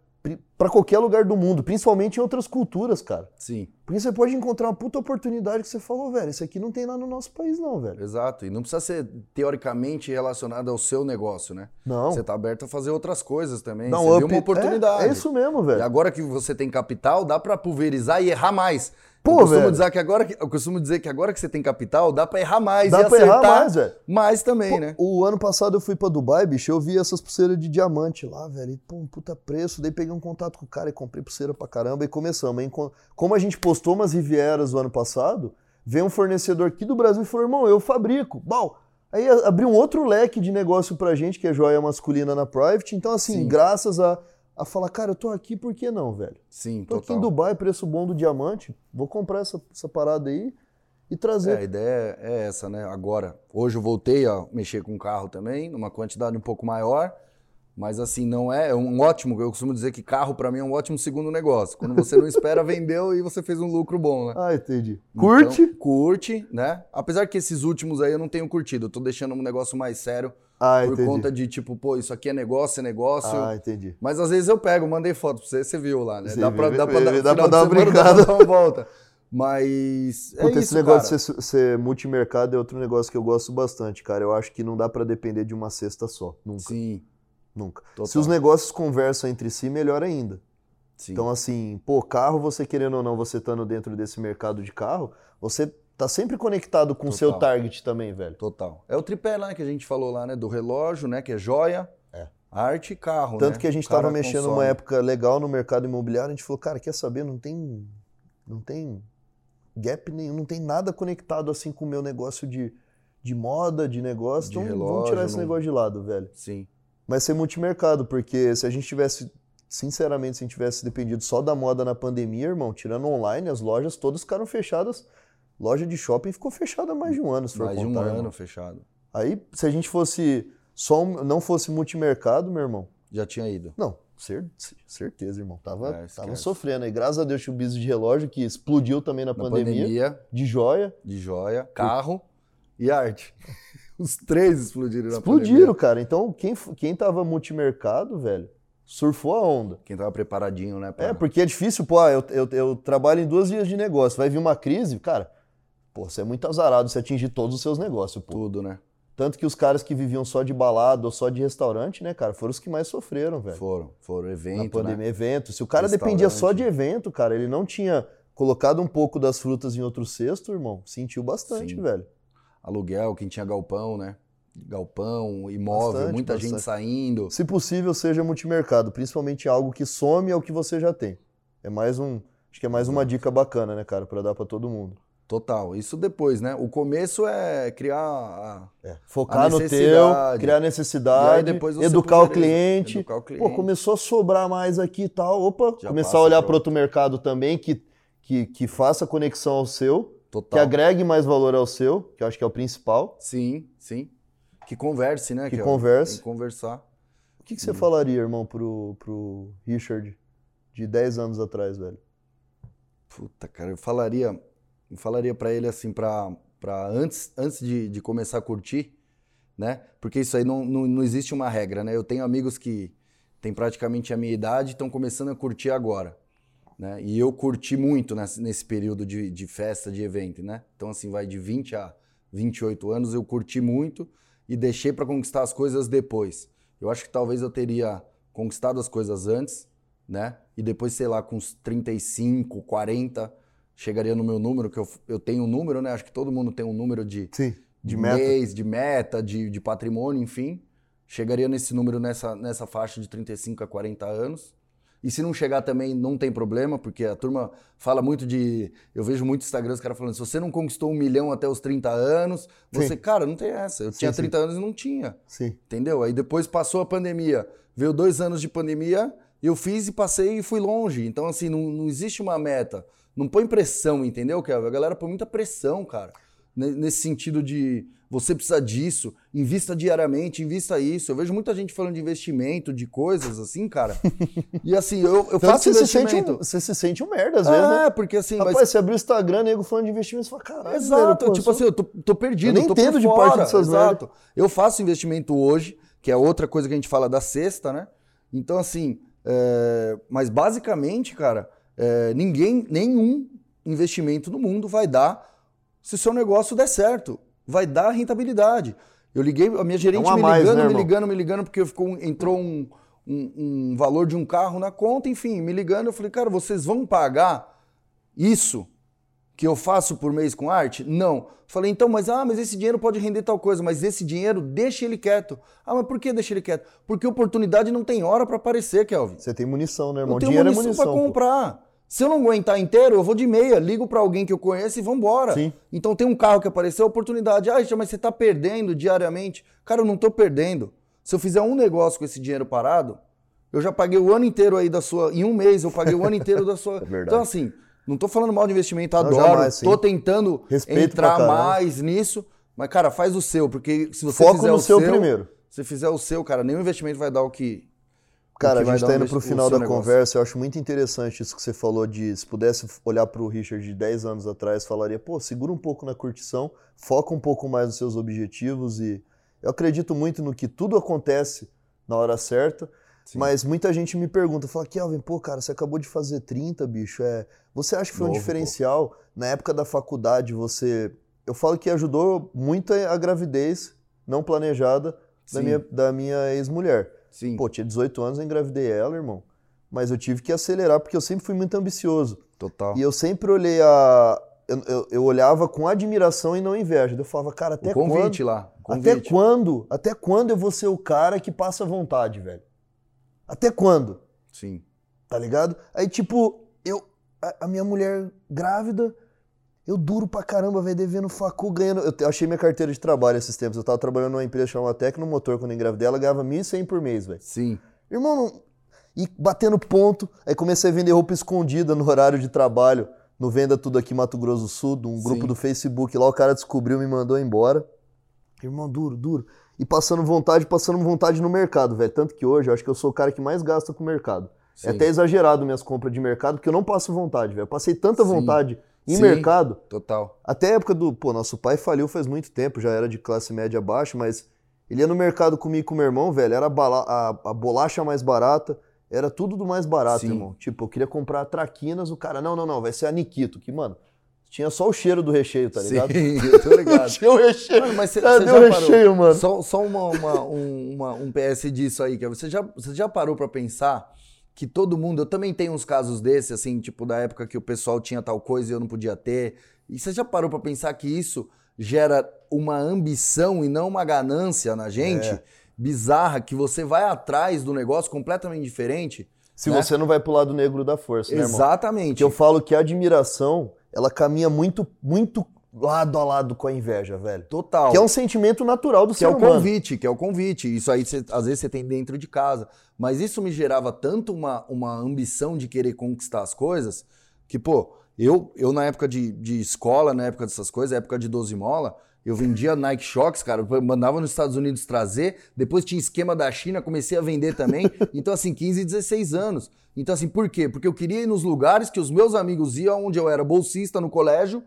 pra qualquer lugar do mundo, principalmente em outras culturas, cara. Sim, Porque você pode encontrar uma puta oportunidade que você falou, velho, isso aqui não tem lá no nosso país não, velho. exato. E não precisa ser teoricamente relacionado ao seu negócio, né? Não. Você tá aberto a fazer outras coisas também. Dá você um viu up. uma oportunidade. É, é isso mesmo, E velho. agora que você tem capital, dá pra pulverizar e errar mais. Pô, eu, costumo velho. dizer que agora, que- eu costumo dizer que agora que você tem capital, dá pra errar mais Dá e pra acertar errar mais, velho. mais também, Pô, né? O ano passado eu fui pra Dubai, bicho, eu vi essas pulseiras de diamante lá, velho. E, pô, um puta preço. Daí peguei um contato com o cara e comprei pulseira pra caramba e começamos. Co- como a gente postou umas Rivieras o ano passado, veio um fornecedor aqui do Brasil e falou, irmão, eu fabrico. Bom, aí abriu um outro leque de negócio pra gente, que é joia masculina na Private. Então, assim, Sim. graças a, a falar, cara, eu tô aqui, por que não, velho? Sim, Tô aqui em total. Dubai, preço bom do diamante. Vou comprar essa, essa parada aí e É, trazer. a ideia é essa, né? Agora, hoje eu voltei a mexer com carro também, numa quantidade um pouco maior, mas assim, não é, é um ótimo, eu costumo dizer que carro pra mim é um ótimo segundo negócio. Quando você não espera, vendeu e você fez um lucro bom, né? Ah, entendi. Curte? Então, curte, né? Apesar que esses últimos aí eu não tenho curtido, eu tô deixando um negócio mais sério ah, por conta de tipo, pô, isso aqui é negócio, é negócio. Ah, entendi. Mas às vezes eu pego, mandei foto pra você, você viu lá, né? Sim, dá pra, dá pra, dá final pra dar uma dá brincada. dar uma volta. Mas é Puta, isso, esse negócio cara. de ser, ser multimercado é outro negócio que eu gosto bastante, cara. Eu acho que não dá pra depender de uma cesta só. Nunca. Sim, Nunca. total. Se os negócios conversam entre si, melhor ainda. Sim. Então, assim, pô, carro, você querendo ou não, você estando dentro desse mercado de carro, você tá sempre conectado com o seu target também, velho. Total. É o tripé lá que a gente falou lá, né? Do relógio, né? Que é joia, É. arte e carro. Tanto né? que a gente O cara tava mexendo consome. numa época legal no mercado imobiliário, a gente falou, cara, quer saber? Não tem. Não tem gap nenhum, não tem nada conectado assim com o meu negócio de, de moda, de negócio. De então vamos relógio, tirar esse não- negócio de lado, velho. Sim. Mas ser multimercado, porque se a gente tivesse, sinceramente, se a gente tivesse dependido só da moda na pandemia, irmão, tirando online, as lojas todas ficaram fechadas. Loja de shopping ficou fechada há mais de um ano, se for Mais de um contar, ano fechado. Aí, se a gente fosse só um- não fosse multimercado, meu irmão, Já tinha ido. não, cer- certeza, irmão. Tava, É, tava sofrendo. E graças a Deus tinha o business de relógio que explodiu também na, Na pandemia, pandemia, De joia. de joia, carro e arte. Os três explodiram na Explodiram, pandemia. cara. Então, quem, quem tava multimercado, velho, surfou a onda. Quem tava preparadinho, né? pra- É, porque é difícil, pô, ah, eu, eu, eu trabalho em duas dias de negócio. Vai vir uma crise, cara. Pô, você é muito azarado se atingir todos os seus negócios, pô. Tudo, né? Tanto que os caras que viviam só de balada ou só de restaurante, né, cara, foram os que mais sofreram, velho. Foram, foram na evento, pandemia, né? evento. Se o cara dependia só de evento, cara, ele não tinha colocado um pouco das frutas em outro cesto, irmão, sentiu bastante, Sim. velho. Aluguel, quem tinha galpão, né? Galpão, imóvel, Bastante, muita bastante. gente saindo. Se possível, seja multimercado, principalmente algo que some ao que você já tem. É mais um, acho que é mais uma dica bacana, né, cara, Pra dar pra todo mundo. Total. Isso depois, né? O começo é criar a- É, Focar no teu, criar necessidade, educar o cliente. Educar o Pô, cliente. começou a sobrar mais aqui e tal. Opa, Já começar a olhar para outro mercado também que, que, que faça conexão ao seu, que Total. agregue mais valor ao seu, que eu acho que é o principal. Sim, sim. Que converse, né? Que ó, converse. Que conversar. O que, que Hum. você falaria, irmão, pro, pro Richard de 10 anos atrás, velho? Puta, cara, eu falaria, eu falaria para ele assim, pra antes, antes de, de começar a curtir, né? Porque isso aí não, não, não existe uma regra, né? Eu tenho amigos que têm praticamente a minha idade e estão começando a curtir agora, né? E eu curti muito nesse, nesse período de, de festa, de evento, né? Então, assim, vai de 20 a 28 anos, eu curti muito e deixei para conquistar as coisas depois. Eu acho que talvez eu teria conquistado as coisas antes, né? E depois, sei lá, com uns 35, 40, chegaria no meu número, que eu, eu tenho um número, né? Acho que todo mundo tem um número de, Sim. de, meta. mês, de meta, de, de patrimônio, enfim. Chegaria nesse número nessa, nessa faixa de 35 a 40 anos. E se não chegar também, não tem problema, porque a turma fala muito de. Eu vejo muito Instagram os caras falando: se você não conquistou um milhão até os 30 anos, você. Sim. Cara, não tem essa. Eu Sim, tinha sim. 30 anos e não tinha. Sim. Entendeu? Aí depois passou a pandemia. Veio dois anos de pandemia, eu fiz e passei e fui longe. Então, assim, não, não existe uma meta. Não põe pressão, entendeu, Kelvin? A galera põe muita pressão, cara. Ne- Nesse sentido de você precisa disso, invista diariamente, invista isso. Eu vejo muita gente falando de investimento, de coisas assim, cara. E assim, eu, eu faço você se, sente investimento. um, você se sente um merda às vezes, né? É, porque assim, Rapaz, mas você abriu o Instagram, nego falando de investimento, você fala, caralho, Exato, velho, pô, tipo sou- assim, eu tô, tô perdido, Eu nem tô por entendo de parte dessas exato. Eu faço investimento hoje, que é outra coisa que a gente fala da sexta, né? Então, assim, é, mas basicamente, cara, é, ninguém, nenhum investimento no mundo vai dar se o seu negócio der certo. Vai dar rentabilidade. Eu liguei, a minha gerente É me mais, ligando, né, me ligando, me ligando, porque ficou, entrou um, um- um valor de um carro na conta, enfim, me ligando. Eu falei, cara, vocês vão pagar isso que eu faço por mês com arte? Não. Falei, então, mas ah, mas esse dinheiro pode render tal coisa, mas esse dinheiro deixa ele quieto. Ah, mas por que deixa ele quieto? Porque oportunidade não tem hora para aparecer, Kelvin. Você tem munição, né, irmão? Eu tenho Dinheiro munição, é munição. pô. comprar. Se eu não aguentar inteiro, eu vou de meia, ligo pra alguém que eu conheço e vambora. Sim. Então tem um carro que apareceu, oportunidade. Ah, mas você tá perdendo diariamente. Cara, eu não tô perdendo. Se eu fizer um negócio com esse dinheiro parado, eu já paguei o ano inteiro aí da sua. Em um mês, eu paguei o ano inteiro da sua. É verdade. Então, assim, não tô falando mal de investimento, Não, adoro. jamais, sim. tô tentando Respeito entrar mais nisso. Mas, cara, faz o seu, porque se você Foco fizer no o seu primeiro. Se fizer o seu, cara, nenhum investimento vai dar o que. O Cara, a gente tá um indo pro o final da negócio. conversa. Eu acho muito interessante isso que você falou de se pudesse olhar pro Richard de 10 anos atrás, falaria, pô, segura um pouco na curtição, foca um pouco mais nos seus objetivos e eu acredito muito no que tudo acontece na hora certa. Sim. Mas muita gente me pergunta, fala, Kelvin, pô, cara, você acabou de fazer 30, bicho. É, você acha que foi um Novo, diferencial? Na época da faculdade, você. Eu falo que ajudou muito a gravidez não planejada da minha, da minha ex-mulher. Sim. Pô, tinha 18 anos, eu engravidei ela, irmão. Mas eu tive que acelerar porque eu sempre fui muito ambicioso. Total. E eu sempre olhei a. Eu, eu, eu olhava com admiração e não inveja. Eu falava, cara, até o convite quando. lá. o Até convite. quando? Até quando eu vou ser o cara que passa vontade, velho? Até quando? Sim. Tá ligado? Aí, tipo, eu. A, a minha mulher grávida, eu duro pra caramba, velho, devendo facu, ganhando. Eu, eu achei minha carteira de trabalho esses tempos. Eu tava trabalhando numa empresa chamada Tecnomotor quando eu engravidei, ela ganhava 1.100 por mês, velho. Sim. Irmão, não... e batendo ponto. Aí comecei a vender roupa escondida no horário de trabalho, no Venda Tudo Aqui Mato Grosso do Sul, um grupo Sim. do Facebook. Lá o cara descobriu, me mandou embora. Irmão, duro, duro. E passando vontade, passando vontade no mercado, velho. Tanto que hoje eu acho que eu sou o cara que mais gasta com o mercado. É Sim. até exagerado minhas compras de mercado, porque eu não passo vontade, velho. Eu passei tanta Sim. vontade em Sim. mercado. Total. Até a época do. Pô, nosso pai faliu faz muito tempo, já era de classe média baixa, mas ele ia no mercado comigo e com meu irmão, velho. Era a, bala- a- a bolacha mais barata, era tudo do mais barato, Sim. irmão. Tipo, eu queria comprar traquinas, o cara, não, não, não, vai ser a Nikito, que, mano, tinha só o cheiro do recheio, tá ligado? Sim, eu tô ligado. Tinha o recheio. Mano, mas você já parou? recheio, mano? Só, só uma, uma- um, uma- um PS disso aí, que é, você já, você já parou pra pensar que todo mundo, eu também tenho uns casos desses, assim, tipo, da época que o pessoal tinha tal coisa e eu não podia ter. E você já parou pra pensar que isso gera uma ambição e não uma ganância na gente? É. Bizarra, que você vai atrás do negócio completamente diferente. Se né? você não vai pro lado negro da força, né, irmão? Exatamente. Que eu falo que a admiração, ela caminha muito, muito lado a lado com a inveja, velho. Total. Que é um sentimento natural do Que ser é o humano. convite, que é o convite. Isso aí, cê- às vezes, você tem dentro de casa. Mas isso me gerava tanto uma, uma ambição de querer conquistar as coisas, que, pô, eu, eu na época de, de escola, na época dessas coisas, época de 12 mola, eu vendia Nike Shocks, cara, mandava nos Estados Unidos trazer, depois tinha esquema da China, comecei a vender também. Então, assim, 15, 16 anos. Então, assim, por quê? Porque eu queria ir nos lugares que os meus amigos iam, onde eu era bolsista no colégio,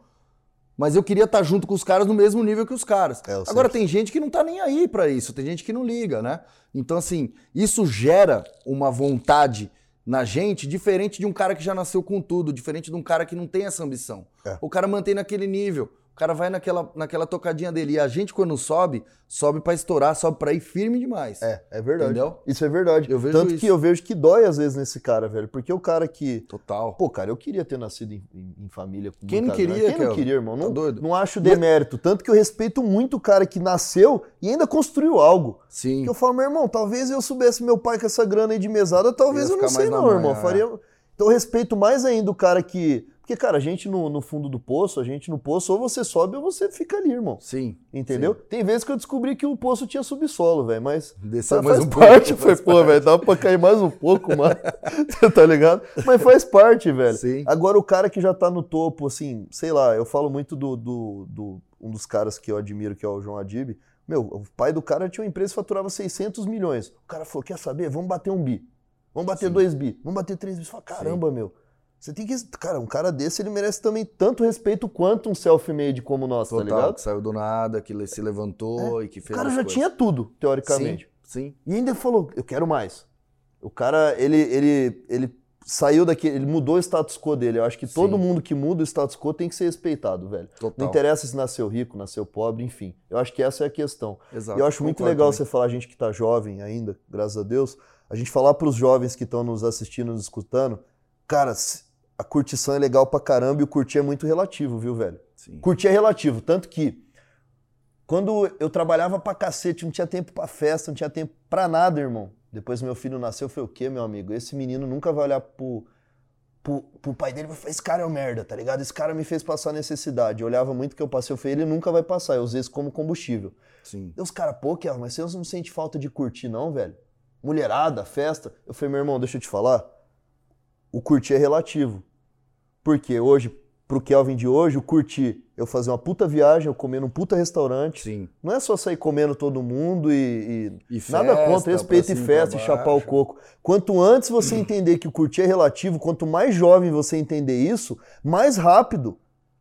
mas eu queria estar junto com os caras no mesmo nível que os caras. É, Agora sempre- tem gente que não tá nem aí pra isso, tem gente que não liga, né? Então assim, isso gera uma vontade na gente diferente de um cara que já nasceu com tudo, diferente de um cara que não tem essa ambição. É. O cara mantém naquele nível. O cara vai naquela, naquela tocadinha dele. E a gente, quando sobe, sobe pra estourar, sobe pra ir firme demais. É, é verdade. Entendeu? Isso é verdade. Eu vejo Tanto isso. que eu vejo que dói às vezes nesse cara, velho. Porque o cara que. Total. Pô, cara, eu queria ter nascido em, em- em família com Quem não queria, grana. Quem não queria, irmão? Tá Não, doido? não acho demérito. Tanto que eu respeito muito o cara que nasceu e ainda construiu algo. Sim. Que eu falo, meu irmão, talvez eu soubesse meu pai com essa grana aí de mesada, talvez eu não sei não, irmão. é. Faria... Então eu respeito mais ainda o cara que... Porque, cara, a gente no, no fundo do poço, a gente no poço, ou você sobe ou você fica ali, irmão. Sim. Entendeu? Tem vezes que eu descobri que o poço tinha subsolo, velho, mas... Desceu mais faz um parte, pouco, foi, pô, velho, dá pra cair mais um pouco, mano. tá ligado? Mas faz parte, velho. Sim. Agora o cara que já tá no topo, assim, sei lá, eu falo muito do, do, do- um dos caras que eu admiro, que é o João Adib. Meu, o pai do cara tinha uma empresa que faturava 600 milhões. O cara falou, quer saber? Vamos bater um bi. Vamos bater Sim. dois bi. Vamos bater três bi. Você fala, caramba, meu. Você tem que... Cara, um cara desse, ele merece também tanto respeito quanto um self-made como o nosso, tá Total, ligado? que saiu do nada, que se levantou e que O fez cara as já coisas. tinha tudo, teoricamente. Sim, sim. E ainda falou, eu quero mais. O cara, ele, ele, ele saiu daqui, ele mudou o status quo dele. Eu acho que todo Sim. mundo que muda o status quo tem que ser respeitado, velho. Não Total. interessa se nasceu rico, nasceu pobre, enfim. Eu acho que essa é a questão. Exato. E eu acho muito legal você falar, a gente que tá jovem ainda, graças a Deus, a gente falar pros jovens que estão nos assistindo, nos escutando, cara, a curtição é legal pra caramba e o curtir é muito relativo, viu, velho? Sim. Curtir é relativo, tanto que quando eu trabalhava pra cacete, não tinha tempo pra festa, não tinha tempo pra nada, irmão. Depois meu filho nasceu, foi o quê, meu amigo? Esse menino nunca vai olhar pro, pro, pro pai dele e vai falar, esse cara é um merda, tá ligado? Esse cara me fez passar necessidade. Eu olhava muito que eu passei, eu falei, ele nunca vai passar, eu usei isso como combustível. Sim. Deus, cara, pô, Kel, mas você não sente falta de curtir não, velho? Mulherada, festa. Eu falei, meu irmão, deixa eu te falar, o curtir é relativo. Porque hoje, pro Kelvin de hoje, o curtir, eu fazer uma puta viagem, eu comer num puta restaurante, Sim. não é só sair comendo todo mundo e, e E nada festa, contra, respeito e festa e chapar o coco. Quanto antes você entender que o curtir é relativo, quanto mais jovem você entender isso, mais rápido,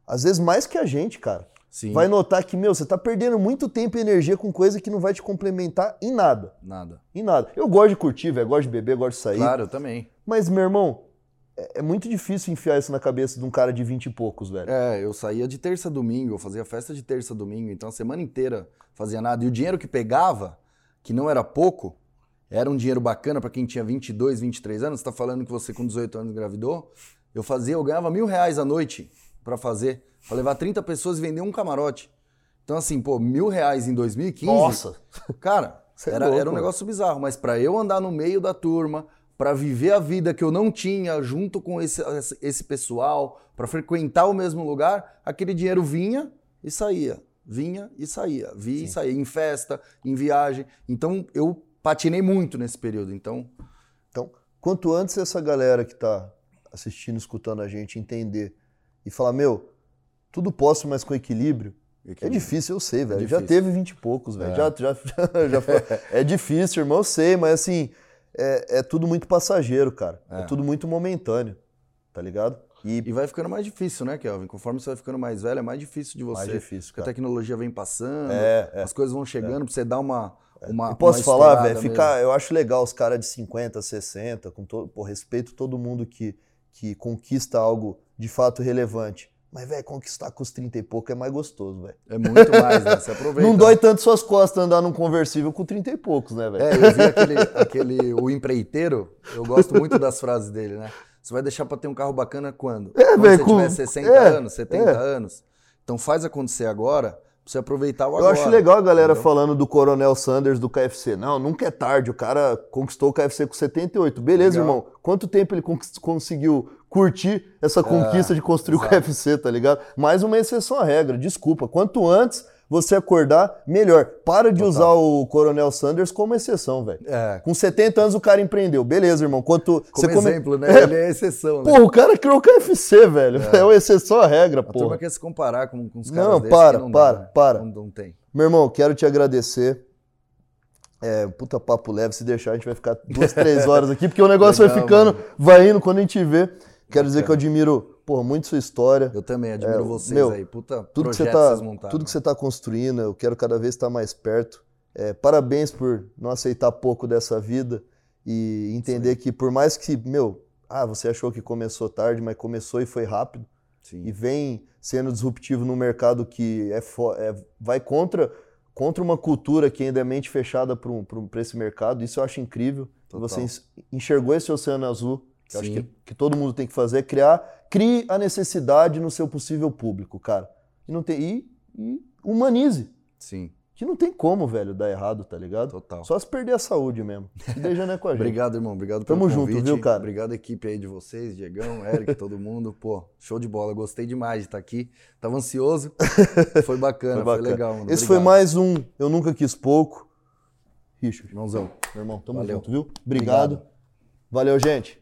às vezes mais que a gente, cara, Sim. vai notar que, meu, você tá perdendo muito tempo e energia com coisa que não vai te complementar em nada. Nada. Em nada. Eu gosto de curtir, velho, gosto de beber, gosto de sair. Claro, eu também. Mas, meu irmão, é, é muito difícil enfiar isso na cabeça de um cara de 20 e poucos, velho. É, eu saía de terça a domingo, eu fazia festa de terça a domingo, então a semana inteira fazia nada. E o dinheiro que pegava, que não era pouco, era um dinheiro bacana pra quem tinha 22, 23 anos. Você tá falando que você com 18 anos engravidou? Eu fazia, eu ganhava mil reais a noite pra fazer, pra levar 30 pessoas e vender um camarote. Então, assim, pô, mil reais em 2015. Nossa! Cara, é era, era um negócio bizarro, mas pra eu andar no meio da turma, pra viver a vida que eu não tinha junto com esse, esse- pessoal, pra frequentar o mesmo lugar, aquele dinheiro vinha e saía, vinha e saía, via e saía em festa, em viagem. Então eu patinei muito nesse período. Então, Então, quanto antes essa galera que tá assistindo, escutando a gente entender e falar, meu, tudo posso, mas com equilíbrio, é difícil, eu sei, velho. Já difícil. teve 20 e poucos, velho. É. Já, já, já, já foi. É difícil, irmão, eu sei, mas assim, é, é tudo muito passageiro, cara. É. É. tudo muito momentâneo, tá ligado? E, E vai ficando mais difícil, né, Kelvin? Conforme você vai ficando mais velho, é mais difícil de você. mais difícil, Porque a cara. tecnologia vem passando, É, é. as coisas vão chegando pra você dar uma. uma E posso falar, velho, ficar, eu acho legal os caras de 50, 60, com todo, pô, respeito todo mundo que, que conquista algo de fato relevante. Mas, velho, conquistar com os 30 e pouco é mais gostoso, velho. É muito mais, né? Você aproveita. Não dói tanto suas costas andar num conversível com 30 e poucos, né, velho? É, eu vi aquele, aquele, o empreiteiro, eu gosto muito das frases dele, né? Você vai deixar pra ter um carro bacana quando? É, quando velho, você com- tiver 60 é, anos, 70 é. anos. Então faz acontecer agora, você aproveitar o Eu agora. acho legal a galera entendeu? falando do Coronel Sanders do KFC. Não, nunca é tarde. O cara conquistou o KFC com 78. Beleza, Legal. irmão. Quanto tempo ele conseguiu curtir essa conquista de construir o É, exato. KFC, tá ligado? Mais uma exceção à regra. Desculpa. Quanto antes você acordar, melhor. Para de Total. usar o Coronel Sanders como exceção, velho. É, Com 70 anos o cara empreendeu. Beleza, irmão. Quanto como você come- exemplo, né? É, Ele é exceção, né? Porra, o cara criou o KFC, velho. É, uma exceção à regra, a turma quer se comparar com, com os caras Não, para, não para, dá, né? para. Não, não tem. Meu irmão, quero te agradecer. É, puta papo leve, se deixar a gente vai ficar duas, três horas aqui, porque o negócio vai Legal, ficando, mano. vai indo quando a gente vê. Quero dizer que eu admiro, porra, muito sua história. Eu também admiro É, vocês meu, aí. Puta Tudo que, você tá, montaram. tudo que você tá construindo, eu quero cada vez estar mais perto. É, parabéns por não aceitar pouco dessa vida e entender que por mais que, meu, ah, você achou que começou tarde, mas começou e foi rápido. Sim. e vem sendo disruptivo no mercado que é, é- vai contra, contra uma cultura que ainda é mente fechada para esse mercado. Isso eu acho incrível. Total. Você enxergou esse oceano azul. Que acho que, que todo mundo tem que fazer é criar, crie a necessidade no seu possível público, cara. E não tem e, e humanize. Sim, Que não tem como, velho, dar errado, tá ligado? total. Só se perder a saúde mesmo. E daí já não é com a gente. Obrigado, irmão. Obrigado Tamo pelo junto, convite. viu, cara? Obrigado, equipe aí de vocês, Diegão, Eric, todo mundo. Pô, show de bola. Gostei demais de estar aqui. Tava ansioso. Foi bacana, Foi foi, bacana. legal, mano. Esse foi Obrigado. mais um Eu Nunca Quis Pouco. Richard, Irmãozão. meu irmão, tamo Valeu. junto, viu? Obrigado. Obrigado. Valeu, gente.